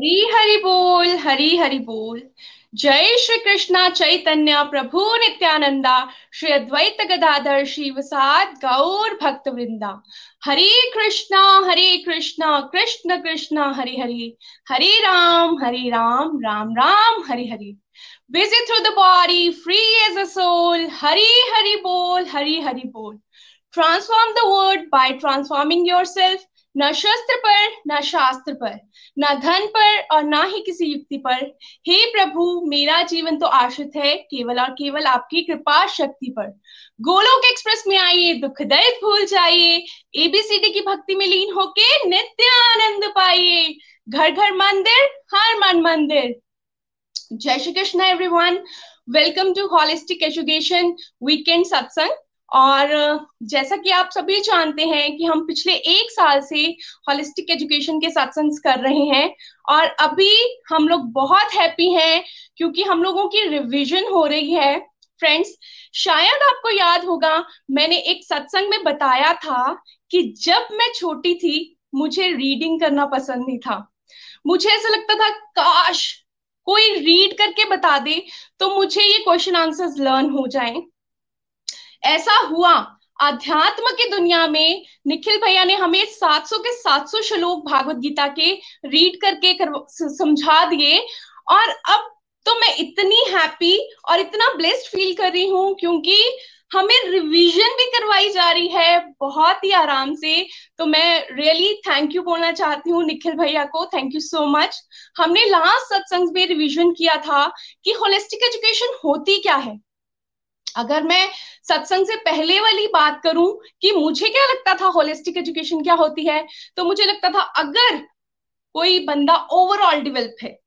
हरी हरि बोल हरी हरि बोल जय श्री कृष्णा चैतन्य प्रभु नित्यानंदा श्री अद्वैत गदाधर श्री वसाद गौर भक्त वृंदा हरे कृष्णा हरे कृष्णा कृष्ण कृष्णा हरे हरे हरे राम हरे राम राम राम हरे हरे visit through the body free as a soul hari hari bol hari hari bol transform the world by transforming yourself न शस्त्र पर, न शास्त्र पर, न धन पर और ना ही किसी युक्ति पर। हे प्रभु, मेरा जीवन तो आश्रित है, केवल और केवल आपकी कृपा शक्ति पर। गोलोक एक्सप्रेस में आइए, दुख दर्द भूल जाइए एबीसीडी की भक्ति में लीन होके नित्य आनंद पाइए। घर घर मंदिर, हर मन मंदिर। जय Shri Krishna everyone welcome to holistic education weekend satsang और जैसा कि आप सभी जानते हैं कि हम पिछले एक साल से हॉलिस्टिक एजुकेशन के सत्संग कर रहे हैं और अभी हम लोग बहुत हैप्पी हैं क्योंकि हम लोगों की रिवीजन हो रही है। फ्रेंड्स शायद आपको याद होगा, मैंने एक सत्संग में बताया था कि जब मैं छोटी थी, मुझे रीडिंग करना पसंद नहीं था। मुझे ऐसा लगता था, काश कोई रीड करके बता दे तो मुझे ये क्वेश्चन आंसर्स लर्न हो जाएँ। ऐसा हुआ। अध्यात्म की दुनिया में निखिल भैया ने हमें 700 के 700 श्लोक भागवत गीता के रीड करके कर, समझा दिए। और अब तो मैं इतनी हैप्पी और इतना ब्लेस्ड फील कर रही हूँ क्योंकि हमें रिवीजन भी करवाई जा रही है बहुत ही आराम से। तो मैं रियली थैंक यू बोलना चाहती हूँ निखिल भैया को। थैंक यू सो मच हमने लास्ट सत्संग में रिवीजन किया था कि होलिस्टिक एजुकेशन होती क्या है? अगर मैं सत्संग से पहले वाली बात करूँ कि मुझे क्या लगता था होलिस्टिक एजुकेशन क्या होती है तो मुझे लगता था अगर कोई बंदा ओवरऑल डेवलप है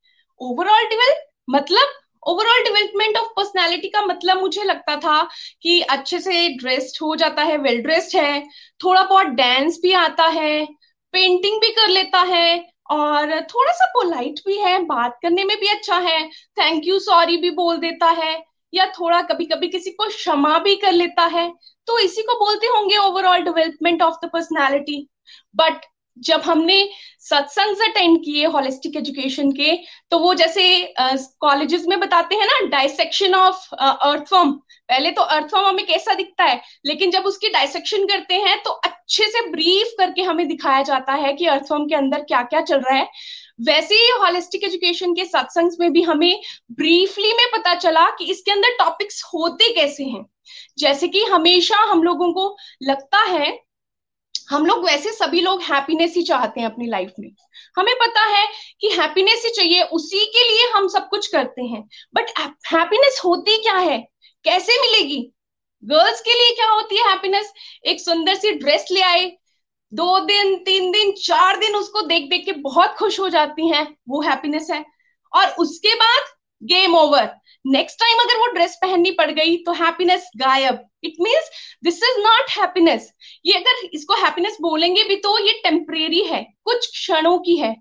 ओवरऑल डेवलप मतलब ओवरऑल डेवलपमेंट ऑफ़ पर्सनैलिटी का मतलब मुझे लगता था कि अच्छे से ड्रेस्ड हो जाता है वेल ड्रेस्ड है, थोड़ा बहुत डांस भी आता है पेंटिंग भी कर लेता है और थोड़ा सा पोलाइट भी है, बात करने में भी अच्छा है थैंक यू सॉरी भी बोल देता है। या थोड़ा कभी कभी किसी को क्षमा भी कर लेता है तो इसी को बोलते होंगे overall development of the personality but जब हमने सत्संग अटेंड किए होलिस्टिक एजुकेशन के तो वो जैसे कॉलेजेस uh, में बताते हैं ना डायसेक्शन ऑफ़ अर्थफॉर्म पहले तो अर्थफॉर्म हमें कैसा दिखता है? लेकिन जब उसकी डायसेक्शन करते हैं तो अच्छे से ब्रीफ करके हमें दिखाया जाता है कि अर्थफॉर्म के अंदर क्या क्या चल रहा है। वैसे ही हॉलिस्टिक एजुकेशन के सत्संग में भी हमें ब्रीफली में पता चला कि इसके अंदर टॉपिक्स होते कैसे हैं। जैसे कि हमेशा हम लोगों को लगता है, हम लोग वैसे सभी लोग हैप्पीनेस ही चाहते हैं अपनी लाइफ में। हमें पता है कि हैप्पीनेस ही चाहिए, उसी के लिए हम सब कुछ करते हैं। बट हैप्पीनेस होती क्या है? कैसे मिलेगी? गर्ल्स के लिए क्या होती है हैप्पीनेस एक सुंदर सी ड्रेस ले आए दो दिन, तीन दिन, चार दिन उसको देख देख के बहुत खुश हो जाती हैं, वो हैप्पीनेस है। और उसके बाद गेम ओवर नेक्स्ट टाइम अगर वो ड्रेस पहननी पड़ गई तो हैप्पीनेस गायब। It means this is not happiness ये अगर इसको हैप्पीनेस बोलेंगे भी तो ये टेम्परेरी है, कुछ क्षणों की है।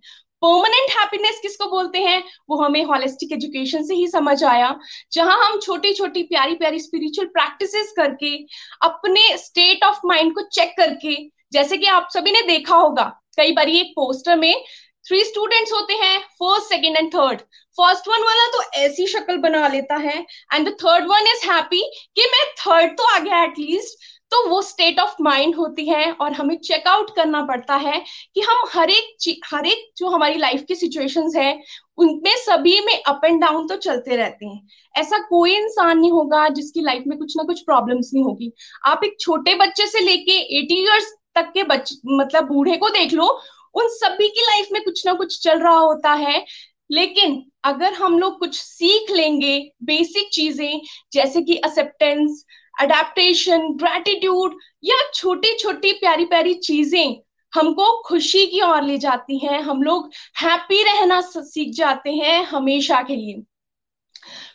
परमानेंट हैप्पीनेस किसको बोलते हैं? वो हमें हॉलिस्टिक एजुकेशन से ही समझ आया, जहाँ हम छोटी छोटी प्यारी प्यारी स्पिरिचुअल प्रैक्टिसेस करके, अपने स्टेट ऑफ़ माइंड को चेक करके जैसे कि आप सभी ने देखा होगा, कई बार एक पोस्टर में थ्री स्टूडेंट्स होते हैं first second and third first one वाला तो ऐसी शक्ल बना लेता है and the third one is happy कि मैं थर्ड तो आ गया एटलीस्ट तो वो स्टेट ऑफ़ माइंड होती है और हमें चेकआउट करना पड़ता है कि हम हर एक हर एक जो हमारी लाइफ की सिचुएशंस है, उनमें सभी में अप एंड डाउन तो चलते रहते हैं। ऐसा कोई इंसान नहीं होगा जिसकी लाइफ में कुछ ना कुछ प्रॉब्लम्स नहीं होगी। आप एक छोटे बच्चे से लेके एटी ईयर्स तक के बच मतलब बूढ़े को देख लो, उन सभी की लाइफ में कुछ ना कुछ चल रहा होता है। लेकिन अगर हम लोग कुछ सीख लेंगे बेसिक चीज़ें, जैसे कि एक्सेप्टेंस अडेप्टेशन ग्रेटिट्यूड या छोटी छोटी प्यारी प्यारी चीज़ें, हमको खुशी की ओर ले जाती हैं। हम लोग हैप्पी रहना सीख जाते हैं हमेशा के लिए।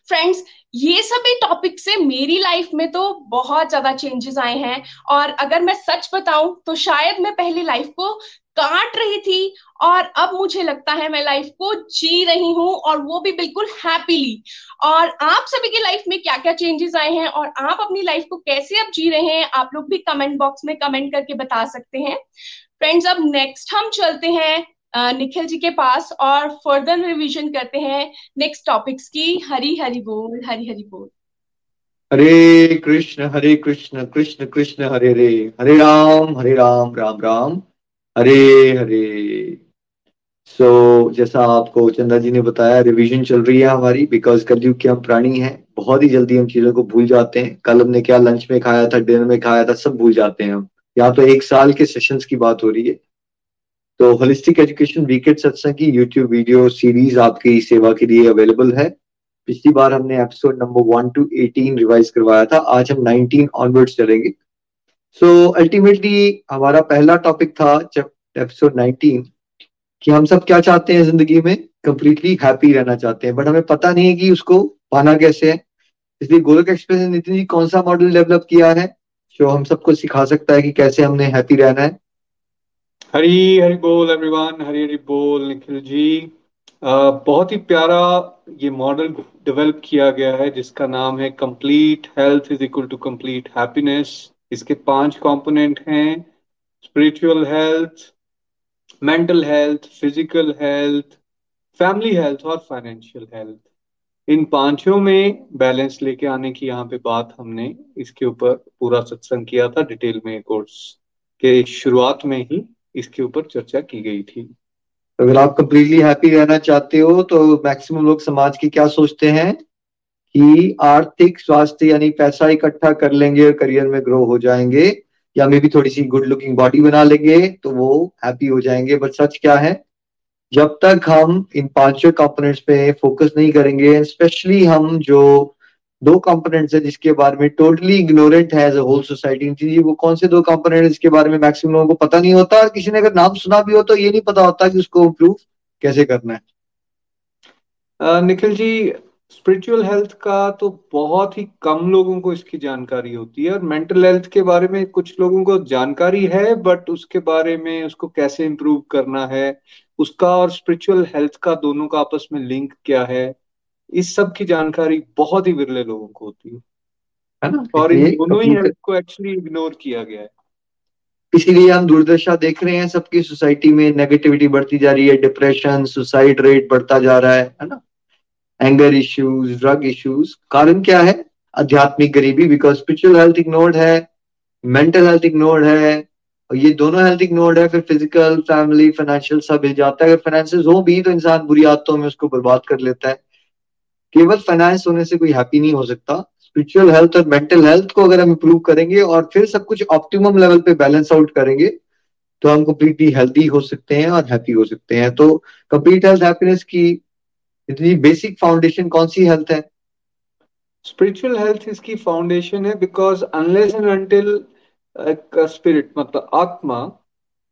फ्रेंड्स ये सभी टॉपिक से मेरी लाइफ में तो बहुत ज़्यादा चेंजेस आए हैं। और अगर मैं सच बताऊँ तो शायद मैं पहले लाइफ को काट रही थी और अब मुझे लगता है मैं लाइफ को जी रही हूँ और वो भी बिल्कुल हैप्पीली और आप सभी की लाइफ में क्या क्या चेंजेस आए हैं और आप अपनी लाइफ को कैसे अब जी रहे हैं, आप लोग भी कमेंट बॉक्स में कमेंट करके बता सकते हैं। फ्रेंड्स अब नेक्स्ट हम चलते हैं निखिल जी के पास और फर्दर रिवीजन करते हैं नेक्स्ट टॉपिक्स की। हरी हरी बोल हरी हरी बोल। हरे कृष्ण हरे कृष्ण कृष्ण कृष्ण हरे हरे। हरे राम हरे राम राम राम। हरे हरे। सो so, जैसा आपको चंदा जी ने बताया रिवीजन चल रही है हमारी बिकॉज़ कलयुग के हम प्राणी हैं। बहुत ही जल्दी हम चीज़ों को भूल जाते हैं। कल हमने क्या लंच में खाया था डिनर में खाया था सब भूल जाते हैं हम। यहाँ तो एक साल के सेशंस की बात हो रही है तो होलिस्टिक एजुकेशन वीकेट सत्संग की यूट्यूब वीडियो सीरीज़ आपकी सेवा के लिए अवेलेबल है। पिछली बार हमने episode number one two eighteen revise करवाया था। आज हम नाइनटीन ऑनवर्ड्स चलेंगे। सो so, अल्टीमेटली हमारा पहला टॉपिक था एपिसोड नाइनटीन कि हम सब क्या चाहते हैं ज़िंदगी में? कंप्लीटली हैप्पी रहना चाहते हैं। बट हमें पता नहीं है कि उसको पाना कैसे है। इसलिए गोलक एक्सप्रेस ने नितिन जी कौन सा मॉडल डेवलप किया है जो हम सबको सिखा सकता है कि कैसे हमने हैप्पी रहना है। हरी हरी बोल एवरीवन हरी हरी बोल निखिल जी। आ, बहुत ही प्यारा ये मॉडल डेवलप किया गया है जिसका नाम है complete health is equal to complete happiness इसके पाँच कंपोनेंट हैं spiritual health mental health physical health family health और फाइनेंशियल हेल्थ इन पाँचों में बैलेंस लेके आने की यहाँ पे बात हमने इसके ऊपर पूरा सत्संग किया था डिटेल में कोर्स के शुरुआत में ही। इसके ऊपर चर्चा की गई थी। अगर आप कंप्लीटली हैप्पी रहना चाहते हो तो मैक्सिमम लोग समाज की क्या सोचते हैं? कि आर्थिक स्वास्थ्य यानी पैसा इकट्ठा कर लेंगे और करियर में ग्रो हो जाएँगे, या मे भी थोड़ी सी गुड लुकिंग बॉडी बना लेंगे तो वो हैप्पी हो जाएँगे। बट सच क्या है? जब तक हम इन पाँचों कंपोनेंट्स पे फोकस नहीं करेंगे स्पेशली हम जो दो कंपोनेंट्स है जिसके बारे में टोटली इग्नोरेंट है होल सोसाइटी वो कौन से दो कंपोनेंट जिसके बारे में मैक्सिमम लोगों को पता नहीं होता और किसी ने अगर नाम सुना भी हो तो ये नहीं पता होता कि उसको इम्प्रूव कैसे करना है। निखिल जी स्पिरिचुअल हेल्थ का तो बहुत ही कम लोगों को इसकी जानकारी होती है और मेंटल हेल्थ के बारे में कुछ लोगों को जानकारी है बट उसके बारे में उसको कैसे इम्प्रूव करना है, उसका और स्पिरिचुअल हेल्थ का दोनों का आपस में लिंक क्या है इस सब की जानकारी बहुत ही विरले लोगों को होती है है ना? और इन दोनों ही को एक्चुअली इग्नोर किया गया है। इसीलिए हम दुर्दशा देख रहे हैं सबकी सोसाइटी में नेगेटिविटी बढ़ती जा रही है डिप्रेशन सुसाइड रेट बढ़ता जा रहा है है ना? एंगर इश्यूज़ ड्रग इश्यूज़ कारण क्या है? आध्यात्मिक गरीबी बिकॉज़ स्पिरिचुअल हेल्थ इग्नोर्ड है मेंटल हेल्थ इग्नोर्ड है और ये दोनों हेल्थ इग्नोर्ड है फिर फ़िज़िकल फैमिली फाइनेंशियल सब हिल जाता है। अगर फाइनेंसिस हो भी तो इंसान बुरी आदतों में उसको बर्बाद कर लेता है। केवल फाइनेंस होने से कोई हैप्पी नहीं हो सकता। स्पिरिचुअल हेल्थ और मेंटल हेल्थ को अगर हम इंप्रूव करेंगे और फिर सब कुछ ऑप्टिमम लेवल पे बैलेंस आउट करेंगे तो हम कंप्लीटली हेल्थी हो सकते हैं और हैप्पी हो सकते हैं। तो कंप्लीट हेल्थ हैप्पीनेस की इतनी बेसिक फाउंडेशन कौन सी हेल्थ है? स्पिरिचुअल हेल्थ इसकी फाउंडेशन है because unless and until spirit मतलब आत्मा,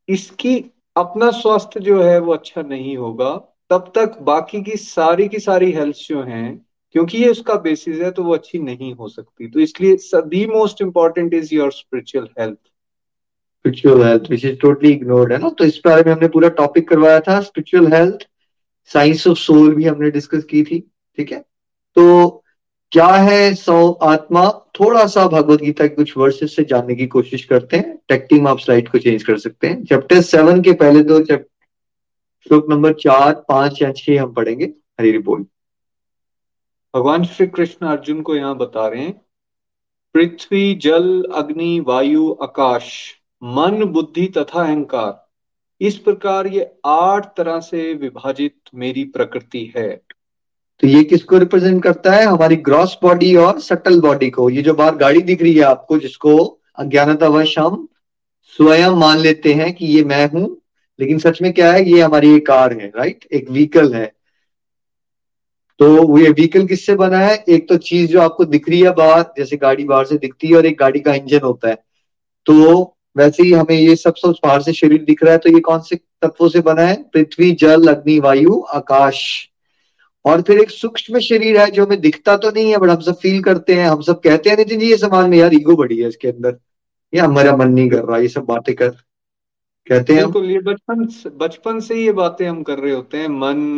इसकी अपना स्वास्थ्य जो है वो अच्छा नहीं होगा। तब तक बाकी की सारी की सारी हेल्थ जो हैं, क्योंकि ये उसका बेसिस है तो वो अच्छी नहीं हो सकती। तो इसलिए the most important is your spiritual health spiritual health which is totally ignored है ना? तो इस बारे में हमने पूरा टॉपिक करवाया था spiritual health science of soul भी हमने डिस्कस की थी, ठीक है? तो क्या है सौ, आत्मा? थोड़ा सा भगवत गीता के कुछ वर्सेस से जानने की कोशिश करते हैं। टेक टीम आप स्लाइड को चेंज कर सकते हैं। चैप्टर सेवन के पहले दो श्लोक नंबर चार, पाँच या छह हम पढ़ेंगे। हरी बोल। भगवान श्री कृष्ण अर्जुन को यहाँ बता रहे हैं, पृथ्वी, जल, अग्नि, वायु, आकाश, मन, बुद्धि तथा अहंकार, इस प्रकार ये आठ तरह से विभाजित मेरी प्रकृति है। तो ये किसको रिप्रेजेंट करता है? हमारी ग्रॉस बॉडी और सटल बॉडी को। ये जो बाहर गाड़ी दिख रही है आपको, जिसको अज्ञानतावश हम स्वयं मान लेते हैं कि ये मैं हूँ लेकिन सच में क्या है, ये हमारी एक कार है राइट एक व्हीकल है। तो ये व्हीकल किससे बना है? एक तो चीज़ जो आपको दिख रही है बाहर, जैसे गाड़ी बाहर से दिखती है और एक गाड़ी का इंजन होता है। तो वैसे ही हमें ये सब सब बाहर से शरीर दिख रहा है तो ये कौन से तत्वों से बना है? पृथ्वी, जल, अग्नि, वायु, आकाश। और फिर एक सूक्ष्म शरीर है जो हमें दिखता तो नहीं है बट हम सब फील करते हैं। हम सब कहते हैं, नितिन जी, ये समाज में यार ईगो बड़ी है इसके अंदर। ये हमारा मन नहीं कर रहा, ये सब बातें कर कहते हैं बिल्कुल ये बचपन बचपन से ये बातें हम कर रहे होते हैं मन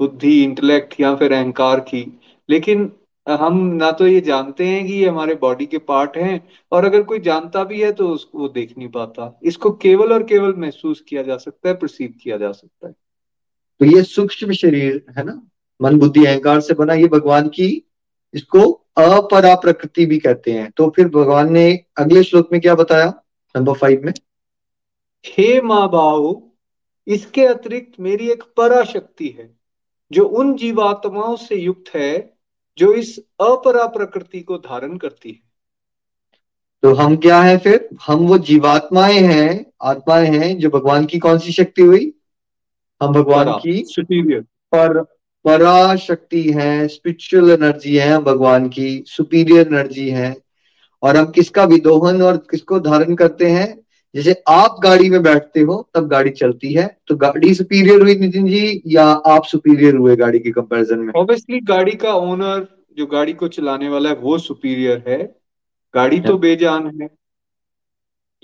बुद्धि इंटेलेक्ट या फिर अहंकार की। लेकिन हम ना तो ये जानते हैं कि ये हमारे बॉडी के पार्ट हैं और अगर कोई जानता भी है तो उसको वो देख नहीं पाता। इसको केवल और केवल महसूस किया जा सकता है परसीव किया जा सकता है। तो ये सूक्ष्म शरीर है ना? मन बुद्धि अहंकार से बना ये भगवान की इसको अपरा प्रकृति भी कहते हैं। तो फिर भगवान ने अगले श्लोक में क्या बताया नंबर फाइव में? हे माँ बाओ इसके अतिरिक्त मेरी एक पराशक्ति है जो उन जीवात्माओं से युक्त है जो इस अपरा प्रकृति को धारण करती है। तो हम क्या है फिर? हम वो जीवात्माएँ हैं आत्माएँ हैं जो भगवान की कौन सी शक्ति हुई? हम भगवान की सुपीरियर पर पराशक्ति है स्पिरिचुअल एनर्जी है हम भगवान की सुपीरियर एनर्जी है। और हम किसका विदोहन और किसको धारण करते हैं? जैसे आप गाड़ी में बैठते हो तब गाड़ी चलती है। तो गाड़ी सुपीरियर हुई नितिन जी या आप सुपीरियर हुए गाड़ी के कंपैरिजन में? ऑब्वियसली गाड़ी का ओनर जो गाड़ी को चलाने वाला है वो सुपीरियर है। गाड़ी तो बेजान है।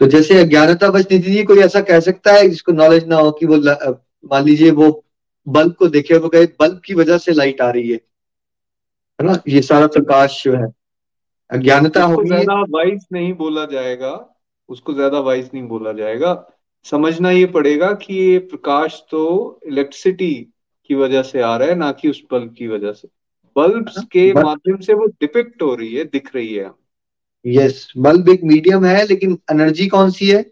तो जैसे अज्ञानता बच नितिन जी कोई ऐसा कह सकता है जिसको नॉलेज ना हो कि वो मान लीजिए वो बल्ब को देखे वो कहे बल्ब की वजह से लाइट आ रही है। है ना? ये सारा प्रकाश जो है अज्ञानता होगी। वाइज नहीं बोला जाएगा। उसको ज़्यादा वाइज नहीं बोला जाएगा। समझना ये पड़ेगा कि ये प्रकाश तो इलेक्ट्रिसिटी की वजह से आ रहा है ना कि उस बल्ब की वजह से। बल्ब के माध्यम से वो डिपिक्ट हो रही है दिख रही है। यस बल्ब एक मीडियम है लेकिन एनर्जी कौन सी है?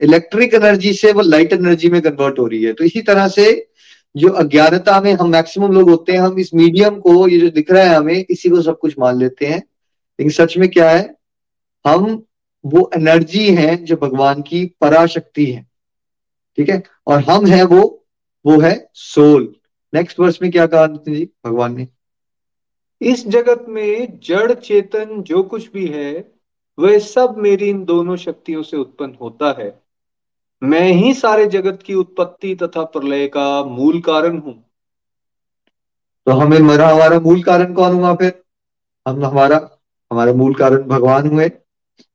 इलेक्ट्रिक एनर्जी से वो लाइट एनर्जी में कन्वर्ट हो रही है। तो इसी तरह से जो अज्ञानता में हम मैक्सिमम लोग होते हैं हम इस मीडियम को ये जो दिख रहा है हमें इसी को सब कुछ मान लेते हैं। लेकिन सच में क्या है? हम वो एनर्जी है जो भगवान की पराशक्ति है। ठीक है? और हम है वो वो है सोल। नेक्स्ट वर्ष में क्या कहा नितिन जी? भगवान ने, इस जगत में जड़ चेतन जो कुछ भी है, वह सब मेरी इन दोनों शक्तियों से उत्पन्न होता है। मैं ही सारे जगत की उत्पत्ति तथा प्रलय का मूल कारण हूँ। तो हमें मरा हमारा मूल कारण कौन हुआ फिर? हम हमारा हमारा मूल कारण भगवान हुए।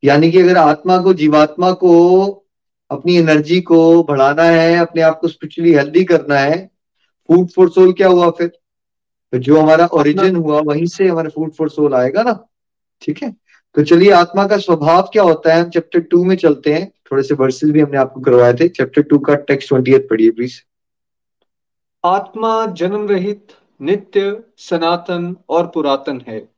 यानी कि अगर आत्मा को जीवात्मा को अपनी एनर्जी को बढ़ाना है अपने आप को स्पिरिचुअली हेल्दी करना है फ़ूड फॉर सोल क्या हुआ फिर? तो जो हमारा ओरिजिन हुआ वहीं से हमारा फ़ूड फॉर सोल आएगा ना? ठीक है? तो चलिए आत्मा का स्वभाव क्या होता है? हम चैप्टर टू में चलते हैं। थोड़े से वर्सेस भी हमने आपको करवाए थे। चैप्टर टू का टेक्स्ट ट्वेंटी पढ़िए प्लीज़ आत्मा जन्म रहित नित्य सनातन और पुरातन है।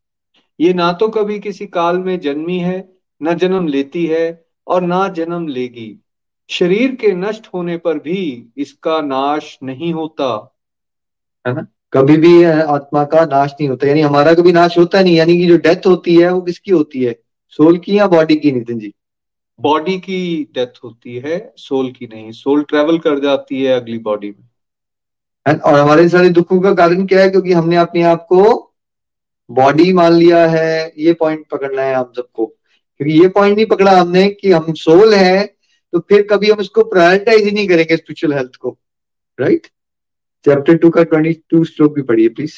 ये ना तो कभी किसी काल में जन्मी है न जन्म लेती है और ना जन्म लेगी। शरीर के नष्ट होने पर भी इसका नाश नहीं होता। है ना? कभी भी आत्मा का नाश नहीं होता। यानी हमारा कभी नाश होता नहीं यानी कि जो डेथ होती है वो किसकी होती है? सोल की या बॉडी की नितिन जी? बॉडी की डेथ होती है सोल की नहीं। सोल ट्रेवल कर जाती है अगली बॉडी में। और हमारे सारे दुखों का कारण क्या है? क्योंकि हमने अपने आप को बॉडी मान लिया है ये पॉइंट पकड़ना है हम सबको। क्योंकि ये पॉइंट नहीं पकड़ा हमने कि हम सोल है तो फिर कभी हम इसको प्रायोरिटाइज ही नहीं करेंगे स्पिरिचुअल हेल्थ को राइट चैप्टर टू का ट्वेंटी टू श्लोक भी पढ़िए प्लीज़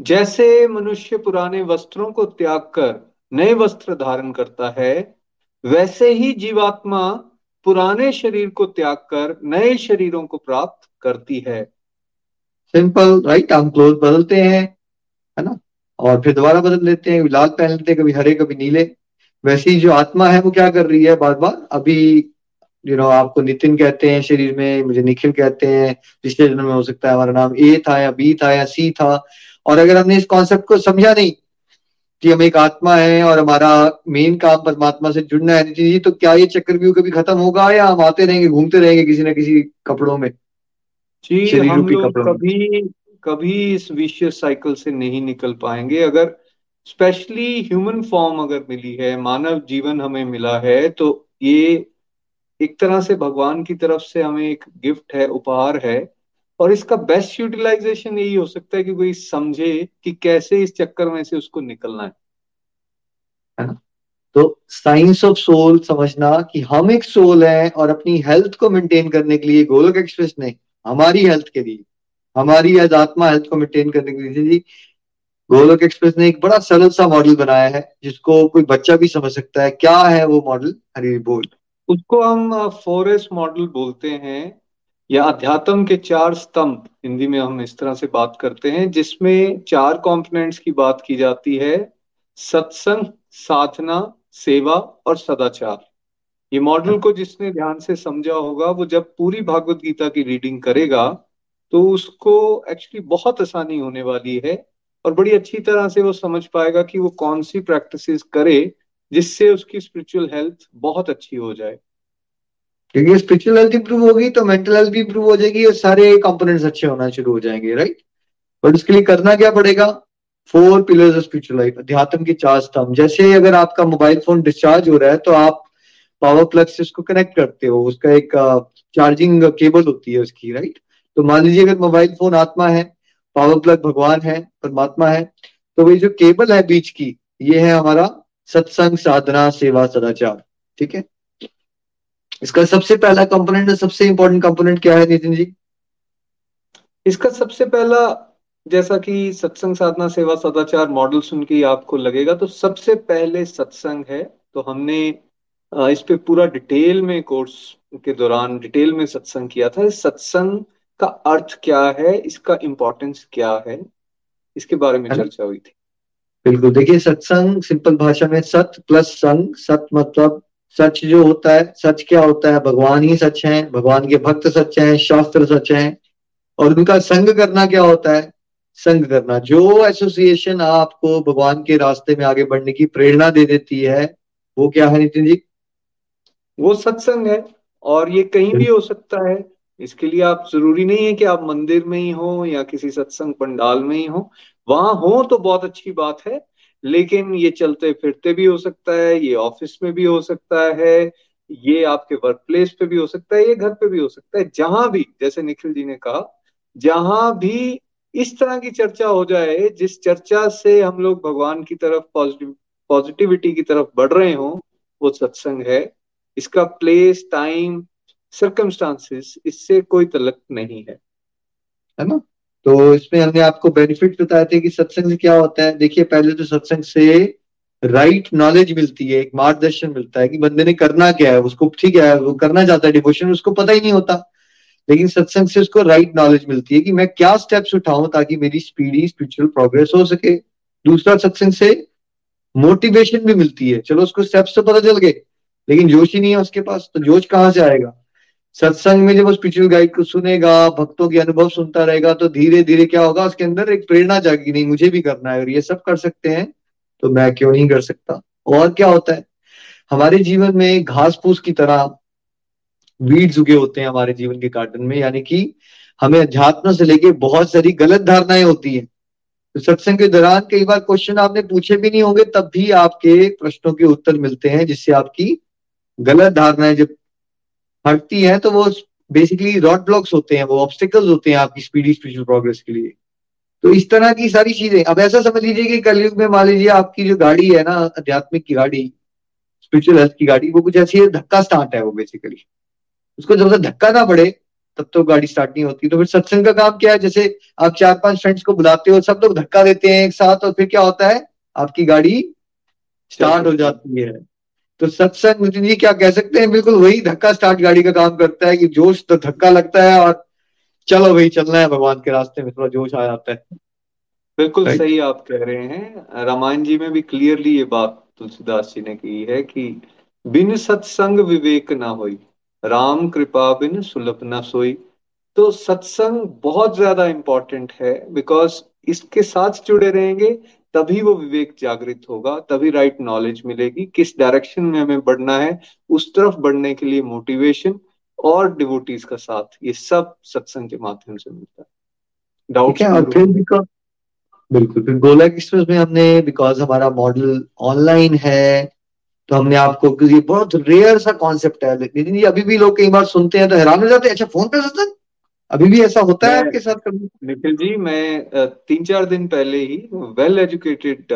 जैसे मनुष्य पुराने वस्त्रों को त्याग कर नए वस्त्र धारण करता है वैसे ही जीवात्मा पुराने शरीर को त्याग कर नए शरीरों को प्राप्त करती है। सिंपल राइट हम क्लोथ बदलते हैं है ना? और फिर दोबारा बदल लेते हैं लाल पहन लेते हैं कभी हरे कभी नीले। वैसे ही जो आत्मा है वो क्या कर रही है बार बार? अभी यू नो आपको नितिन कहते हैं शरीर में मुझे निखिल कहते हैं पिछले जन्म में हो सकता है हमारा नाम ए था या बी था या सी था। और अगर हमने इस कॉन्सेप्ट को समझा नहीं कि हम एक आत्मा है और हमारा मेन काम परमात्मा से जुड़ना है जी तो क्या ये चक्रव्यूह कभी खत्म होगा या हम आते रहेंगे घूमते रहेंगे किसी ना किसी कपड़ों में? जी हम लोग कभी कभी इस विश्व साइकिल से नहीं निकल पाएँगे। अगर स्पेशली ह्यूमन फॉर्म अगर मिली है, मानव जीवन हमें मिला है तो ये एक तरह से भगवान की तरफ़ से हमें एक गिफ्ट है, उपहार है, और इसका बेस्ट यूटिलाइजेशन यही हो सकता है कि कोई समझे कि कैसे इस चक्कर में से उसको निकलना है। है ना? तो साइंस ऑफ़ सोल समझना कि हम एक सोल है और अपनी हेल्थ को मेंटेन करने के लिए गोलक एक्सप्रेस ने हमारी हेल्थ के लिए, हमारी आज आत्मा हेल्थ को मेंटेन करने के लिए। गोलक एक्सप्रेस ने एक बड़ा सरल सा मॉडल बनाया है, जिसको कोई बच्चा भी समझ सकता है क्या है वो मॉडल हरी बोल। उसको हम फोरेस्ट मॉडल बोलते हैं, या अध्यात्म के चार स्तंभ, हिंदी में हम इस तरह से बात करते हैं, जिसमें चार कंपोनेंट्स की बात की जाती है, सत्संग, साधना, सेवा और सदाचार। ये मॉडल को जिसने ध्यान से समझा होगा, वो जब पूरी भागवत गीता की रीडिंग करेगा तो उसको एक्चुअली बहुत आसानी होने वाली है और बड़ी अच्छी तरह से वो समझ पाएगा कि वो कौन सी प्रैक्टिसेस करे जिससे उसकी स्पिरिचुअल हेल्थ बहुत अच्छी हो जाए। क्योंकि स्पिरिचुअल हेल्थ इंप्रूव होगी तो मेंटल हेल्थ भी इंप्रूव हो जाएगी, और सारे कंपोनेंट्स अच्छे होना शुरू हो जाएँगे राइट बट उसके लिए करना क्या पड़ेगा? Four pillars of spiritual life अध्यात्म के चार स्तंभ। जैसे अगर आपका मोबाइल फ़ोन डिस्चार्ज हो रहा है तो आप पावर प्लग से उसको कनेक्ट करते हो, उसका एक चार्जिंग केबल होती है उसकी राइट तो मान लीजिए अगर मोबाइल फ़ोन आत्मा है पावर प्लग भगवान है, परमात्मा है। तो वही जो केबल है बीच की, ये है हमारा सत्संग साधना सेवा सदाचार, ठीक है? इसका सबसे पहला कंपोनेंट सबसे इंपॉर्टेंट कंपोनेंट क्या है नितिन जी? इसका सबसे पहला, जैसा कि सत्संग साधना सेवा सदाचार मॉडल सुन के आपको लगेगा तो सबसे पहले सत्संग है तो हमने इस पे पूरा डिटेल में कोर्स के दौरान डिटेल में सत्संग किया था। सत्संग का अर्थ क्या है? इसका इंपॉर्टेंस क्या है? इसके बारे में चर्चा हुई थी। बिल्कुल। देखिए सत्संग सिंपल भाषा में सत प्लस संग सत मतलब सच जो होता है सच क्या होता है? भगवान ही सच है भगवान के भक्त सच हैं शास्त्र सच हैं। और उनका संग करना क्या होता है? संग करना। जो एसोसिएशन आपको भगवान के रास्ते में आगे बढ़ने की प्रेरणा दे देती है वो क्या है नितिन जी? वो सत्संग है और ये कहीं भी हो सकता है। इसके लिए आप ज़रूरी नहीं है कि आप मंदिर में ही हो या किसी सत्संग पंडाल में ही हो। वहाँ हो तो बहुत अच्छी बात है, लेकिन ये चलते फिरते भी हो सकता है, ये ऑफ़िस में भी हो सकता है, ये आपके वर्क प्लेस पे भी हो सकता है, ये घर पे भी हो सकता है, जहाँ भी, जैसे निखिल जी ने कहा, जहाँ भी इस तरह की चर्चा हो जाए, जिस चर्चा से हम लोग भगवान की तरफ़ पॉजिटिव पॉजिटिविटी की तरफ़ बढ़ रहे हो, वो सत्संग है। इसका प्लेस टाइम सर्कमस्टांसिस इससे कोई तलक नहीं है। है ना? तो इसमें हमने आपको बेनिफिट बताए थे कि सत्संग से क्या होता है। देखिए, पहले तो सत्संग से राइट नॉलेज मिलती है, एक मार्गदर्शन मिलता है कि बंदे ने करना क्या है, उसको ठीक है, वो करना चाहता है डिवोशन उसको पता ही नहीं होता। लेकिन सत्संग से उसको राइट नॉलेज मिलती है कि मैं क्या स्टेप्स उठाऊं ताकि मेरी स्पीडी स्पिरिचुअल प्रोग्रेस हो सके। दूसरा, सत्संग से मोटिवेशन भी मिलती है। चलो, उसको स्टेप्स तो पता चल गए, लेकिन जोश ही नहीं है उसके पास तो जोश कहाँ से आएगा? सत्संग में जब वो स्पिरिचुअल गाइड को सुनेगा, भक्तों के अनुभव सुनता रहेगा तो धीरे धीरे क्या होगा, उसके अंदर एक प्रेरणा जागी नहीं, मुझे भी करना है और ये सब कर सकते हैं तो मैं क्यों नहीं कर सकता? और क्या होता है? हमारे जीवन में घास फूस की तरह वीड्स उगे होते हैं हमारे जीवन के गार्डन में, यानी कि हमें अध्यात्म से लेके बहुत सारी गलत धारणाएँ होती हैं। तो सत्संग के दौरान कई बार क्वेश्चन आपने पूछे भी नहीं होंगे, तब भी आपके प्रश्नों के उत्तर मिलते हैं, जिससे आपकी गलत धारणाएँ जब हटती है तो वो बेसिकली रॉड ब्लॉक्स होते हैं, वो ऑब्स्टिकल्स होते हैं आपकी स्पीडी स्पिरिचुअल प्रोग्रेस के लिए। तो इस तरह की सारी चीज़ें। अब ऐसा समझ लीजिए कि कलयुग में मान लीजिए आपकी जो गाड़ी है ना, आध्यात्मिक की गाड़ी स्पिरिचुअल हेल्थ की गाड़ी, वो कुछ ऐसी है, धक्का स्टार्ट है वो बेसिकली उसको जब तक धक्का ना पड़े, तब तो गाड़ी स्टार्ट नहीं होती। तो फिर सत्संग का काम क्या है? जैसे आप चार पाँच फ्रेंड्स को बुलाते हो, सब लोग धक्का देते हैं एक साथ, और फिर क्या होता है? आपकी गाड़ी स्टार्ट हो जाती है। तो सत्संग नितिन जी क्या कह सकते हैं? बिल्कुल वही धक्का स्टार्ट गाड़ी का काम करता है कि जोश तो धक्का लगता है और चलो भाई चलना है भगवान के रास्ते में थोड़ा जोश आ जाता है। बिल्कुल सही आप कह रहे हैं। रामायण जी में भी क्लियरली ये बात तुलसीदास जी ने की है कि बिन सत्संग विवेक ना होई राम कृपा बिन सुलभ न सोई। तो सत्संग बहुत ज़्यादा इंपॉर्टेंट है बिकॉज़ इसके साथ जुड़े रहेंगे तभी वो विवेक जागृत होगा तभी राइट नॉलेज मिलेगी। किस डायरेक्शन में हमें बढ़ना है उस तरफ़ बढ़ने के लिए मोटिवेशन और डिवोटीज का साथ ये सब सत्संग के माध्यम से मिलता है। डाउट बिल्कुल फिर गोला एक्सप्रेस में हमने बिकॉज़ हमारा मॉडल ऑनलाइन है तो हमने आपको ये बहुत रेयर सा कॉन्सेप्ट है लेकिन ये अभी भी लोग कई बार सुनते हैं तो हैरान हो जाते हैं अच्छा फ़ोन पे सत्संग? अभी भी ऐसा होता है आपके साथ कभी? निखिल जी मैं तीन चार दिन पहले ही वेल एजुकेटेड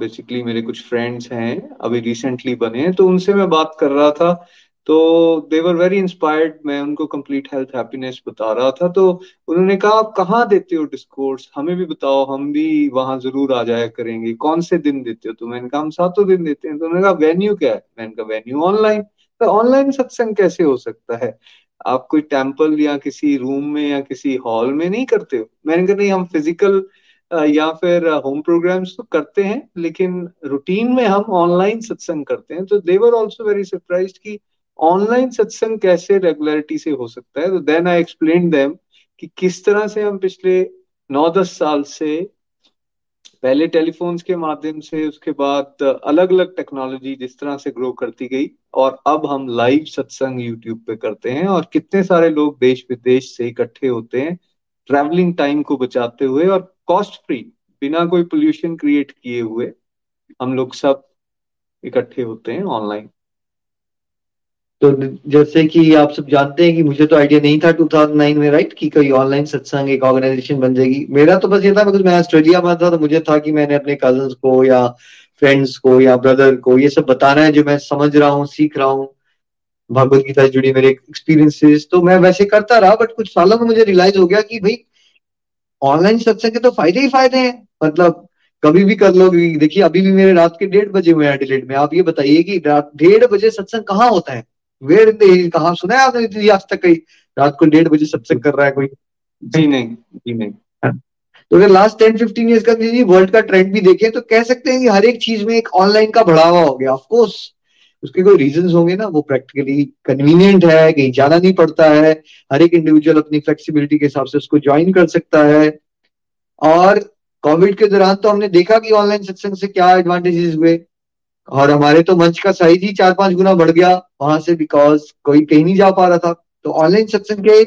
बेसिकली मेरे कुछ फ्रेंड्स हैं अभी रिसेंटली बने हैं तो उनसे मैं बात कर रहा था। तो दे वर वेरी इंस्पायर्ड मैं उनको कंप्लीट हेल्थ हैप्पीनेस बता रहा था। तो उन्होंने कहा आप कहाँ देते हो डिस्कोर्स हमें भी बताओ हम भी वहाँ ज़रूर आ जाया करेंगे। कौन से दिन देते हो? तो मैंने कहा हम सातों दिन देते हैं। तो उन्होंने कहा वेन्यू क्या है? मैंने कहा वेन्यू ऑनलाइन तो ऑनलाइन सत्संग कैसे हो सकता है? आप कोई टेंपल या किसी रूम में या किसी हॉल में नहीं करते हो? मैंने कहा, नहीं, हम फ़िज़िकल या फिर होम प्रोग्राम्स तो करते हैं, लेकिन रूटीन में हम ऑनलाइन सत्संग करते हैं। तो they were also very surprise की ऑनलाइन सत्संग कैसे रेगुलरिटी से हो सकता है। तो देन आई एक्सप्लेन देम कि किस तरह से हम पिछले नौ दस साल से पहले टेलीफोन्स के माध्यम से उसके बाद अलग अलग टेक्नोलॉजी जिस तरह से ग्रो करती गई और अब हम लाइव सत्संग यूट्यूब पे करते हैं और कितने सारे लोग देश विदेश से इकट्ठे होते हैं ट्रैवलिंग टाइम को बचाते हुए और कॉस्ट फ्री बिना कोई पोल्यूशन क्रिएट किए हुए हम लोग सब इकट्ठे होते हैं ऑनलाइन तो जैसे कि आप सब जानते हैं कि मुझे तो आइडिया नहीं था 2009 में राइट कि कोई ऑनलाइन सत्संग एक ऑर्गेनाइजेशन बन जाएगी। मेरा तो बस ये था बिकॉज़ मैं ऑस्ट्रेलिया में था तो मुझे था कि मैंने अपने कज़न को या फ्रेंड्स को या ब्रदर को ये सब बताना है जो मैं समझ रहा हूँ, सीख रहा हूँ। भगवत गीता से जुड़ी मेरे एक्सपीरियंसेस तो मैं वैसे करता रहा बट कुछ सालों में मुझे रियलाइज़ हो गया कि भाई ऑनलाइन सत्संग के तो फ़ायदे ही फ़ायदे हैं। मतलब कभी भी कर लो देखिए, अभी भी मेरे रात के डेढ़ बजे हुए हैं डिलेट में। आप ये बताइए कि रात डेढ़ बजे सत्संग कहाँ होता है? वेर इन कहा सुना है आपने आज तक कहीं? रात को डेढ़ बजे सत्संग कर रहा है कोई? जी नहीं जी नहीं। हाँ। तो अगर लास्ट टेन फिफ्टीन ईयर्स का वर्ल्ड का ट्रेंड भी देखें तो कह सकते हैं कि हर एक चीज़ में एक ऑनलाइन का बढ़ावा हो गया ऑफकोर्स उसके कोई रीजन होंगे ना वो प्रैक्टिकली कन्वीनियंट है कहीं जाना नहीं पड़ता है। हर एक इंडिविजुअल अपनी फ्लेक्सिबिलिटी के हिसाब से उसको ज्वाइन कर सकता है। और कोविड के दौरान तो हमने देखा कि ऑनलाइन सत्संग से क्या एडवांटेजेस हुए। और हमारे तो मंच का साइज़ ही चार पाँच गुना बढ़ गया वहाँ से बिकॉज़ कोई कहीं नहीं जा पा रहा था। तो ऑनलाइन सत्संग के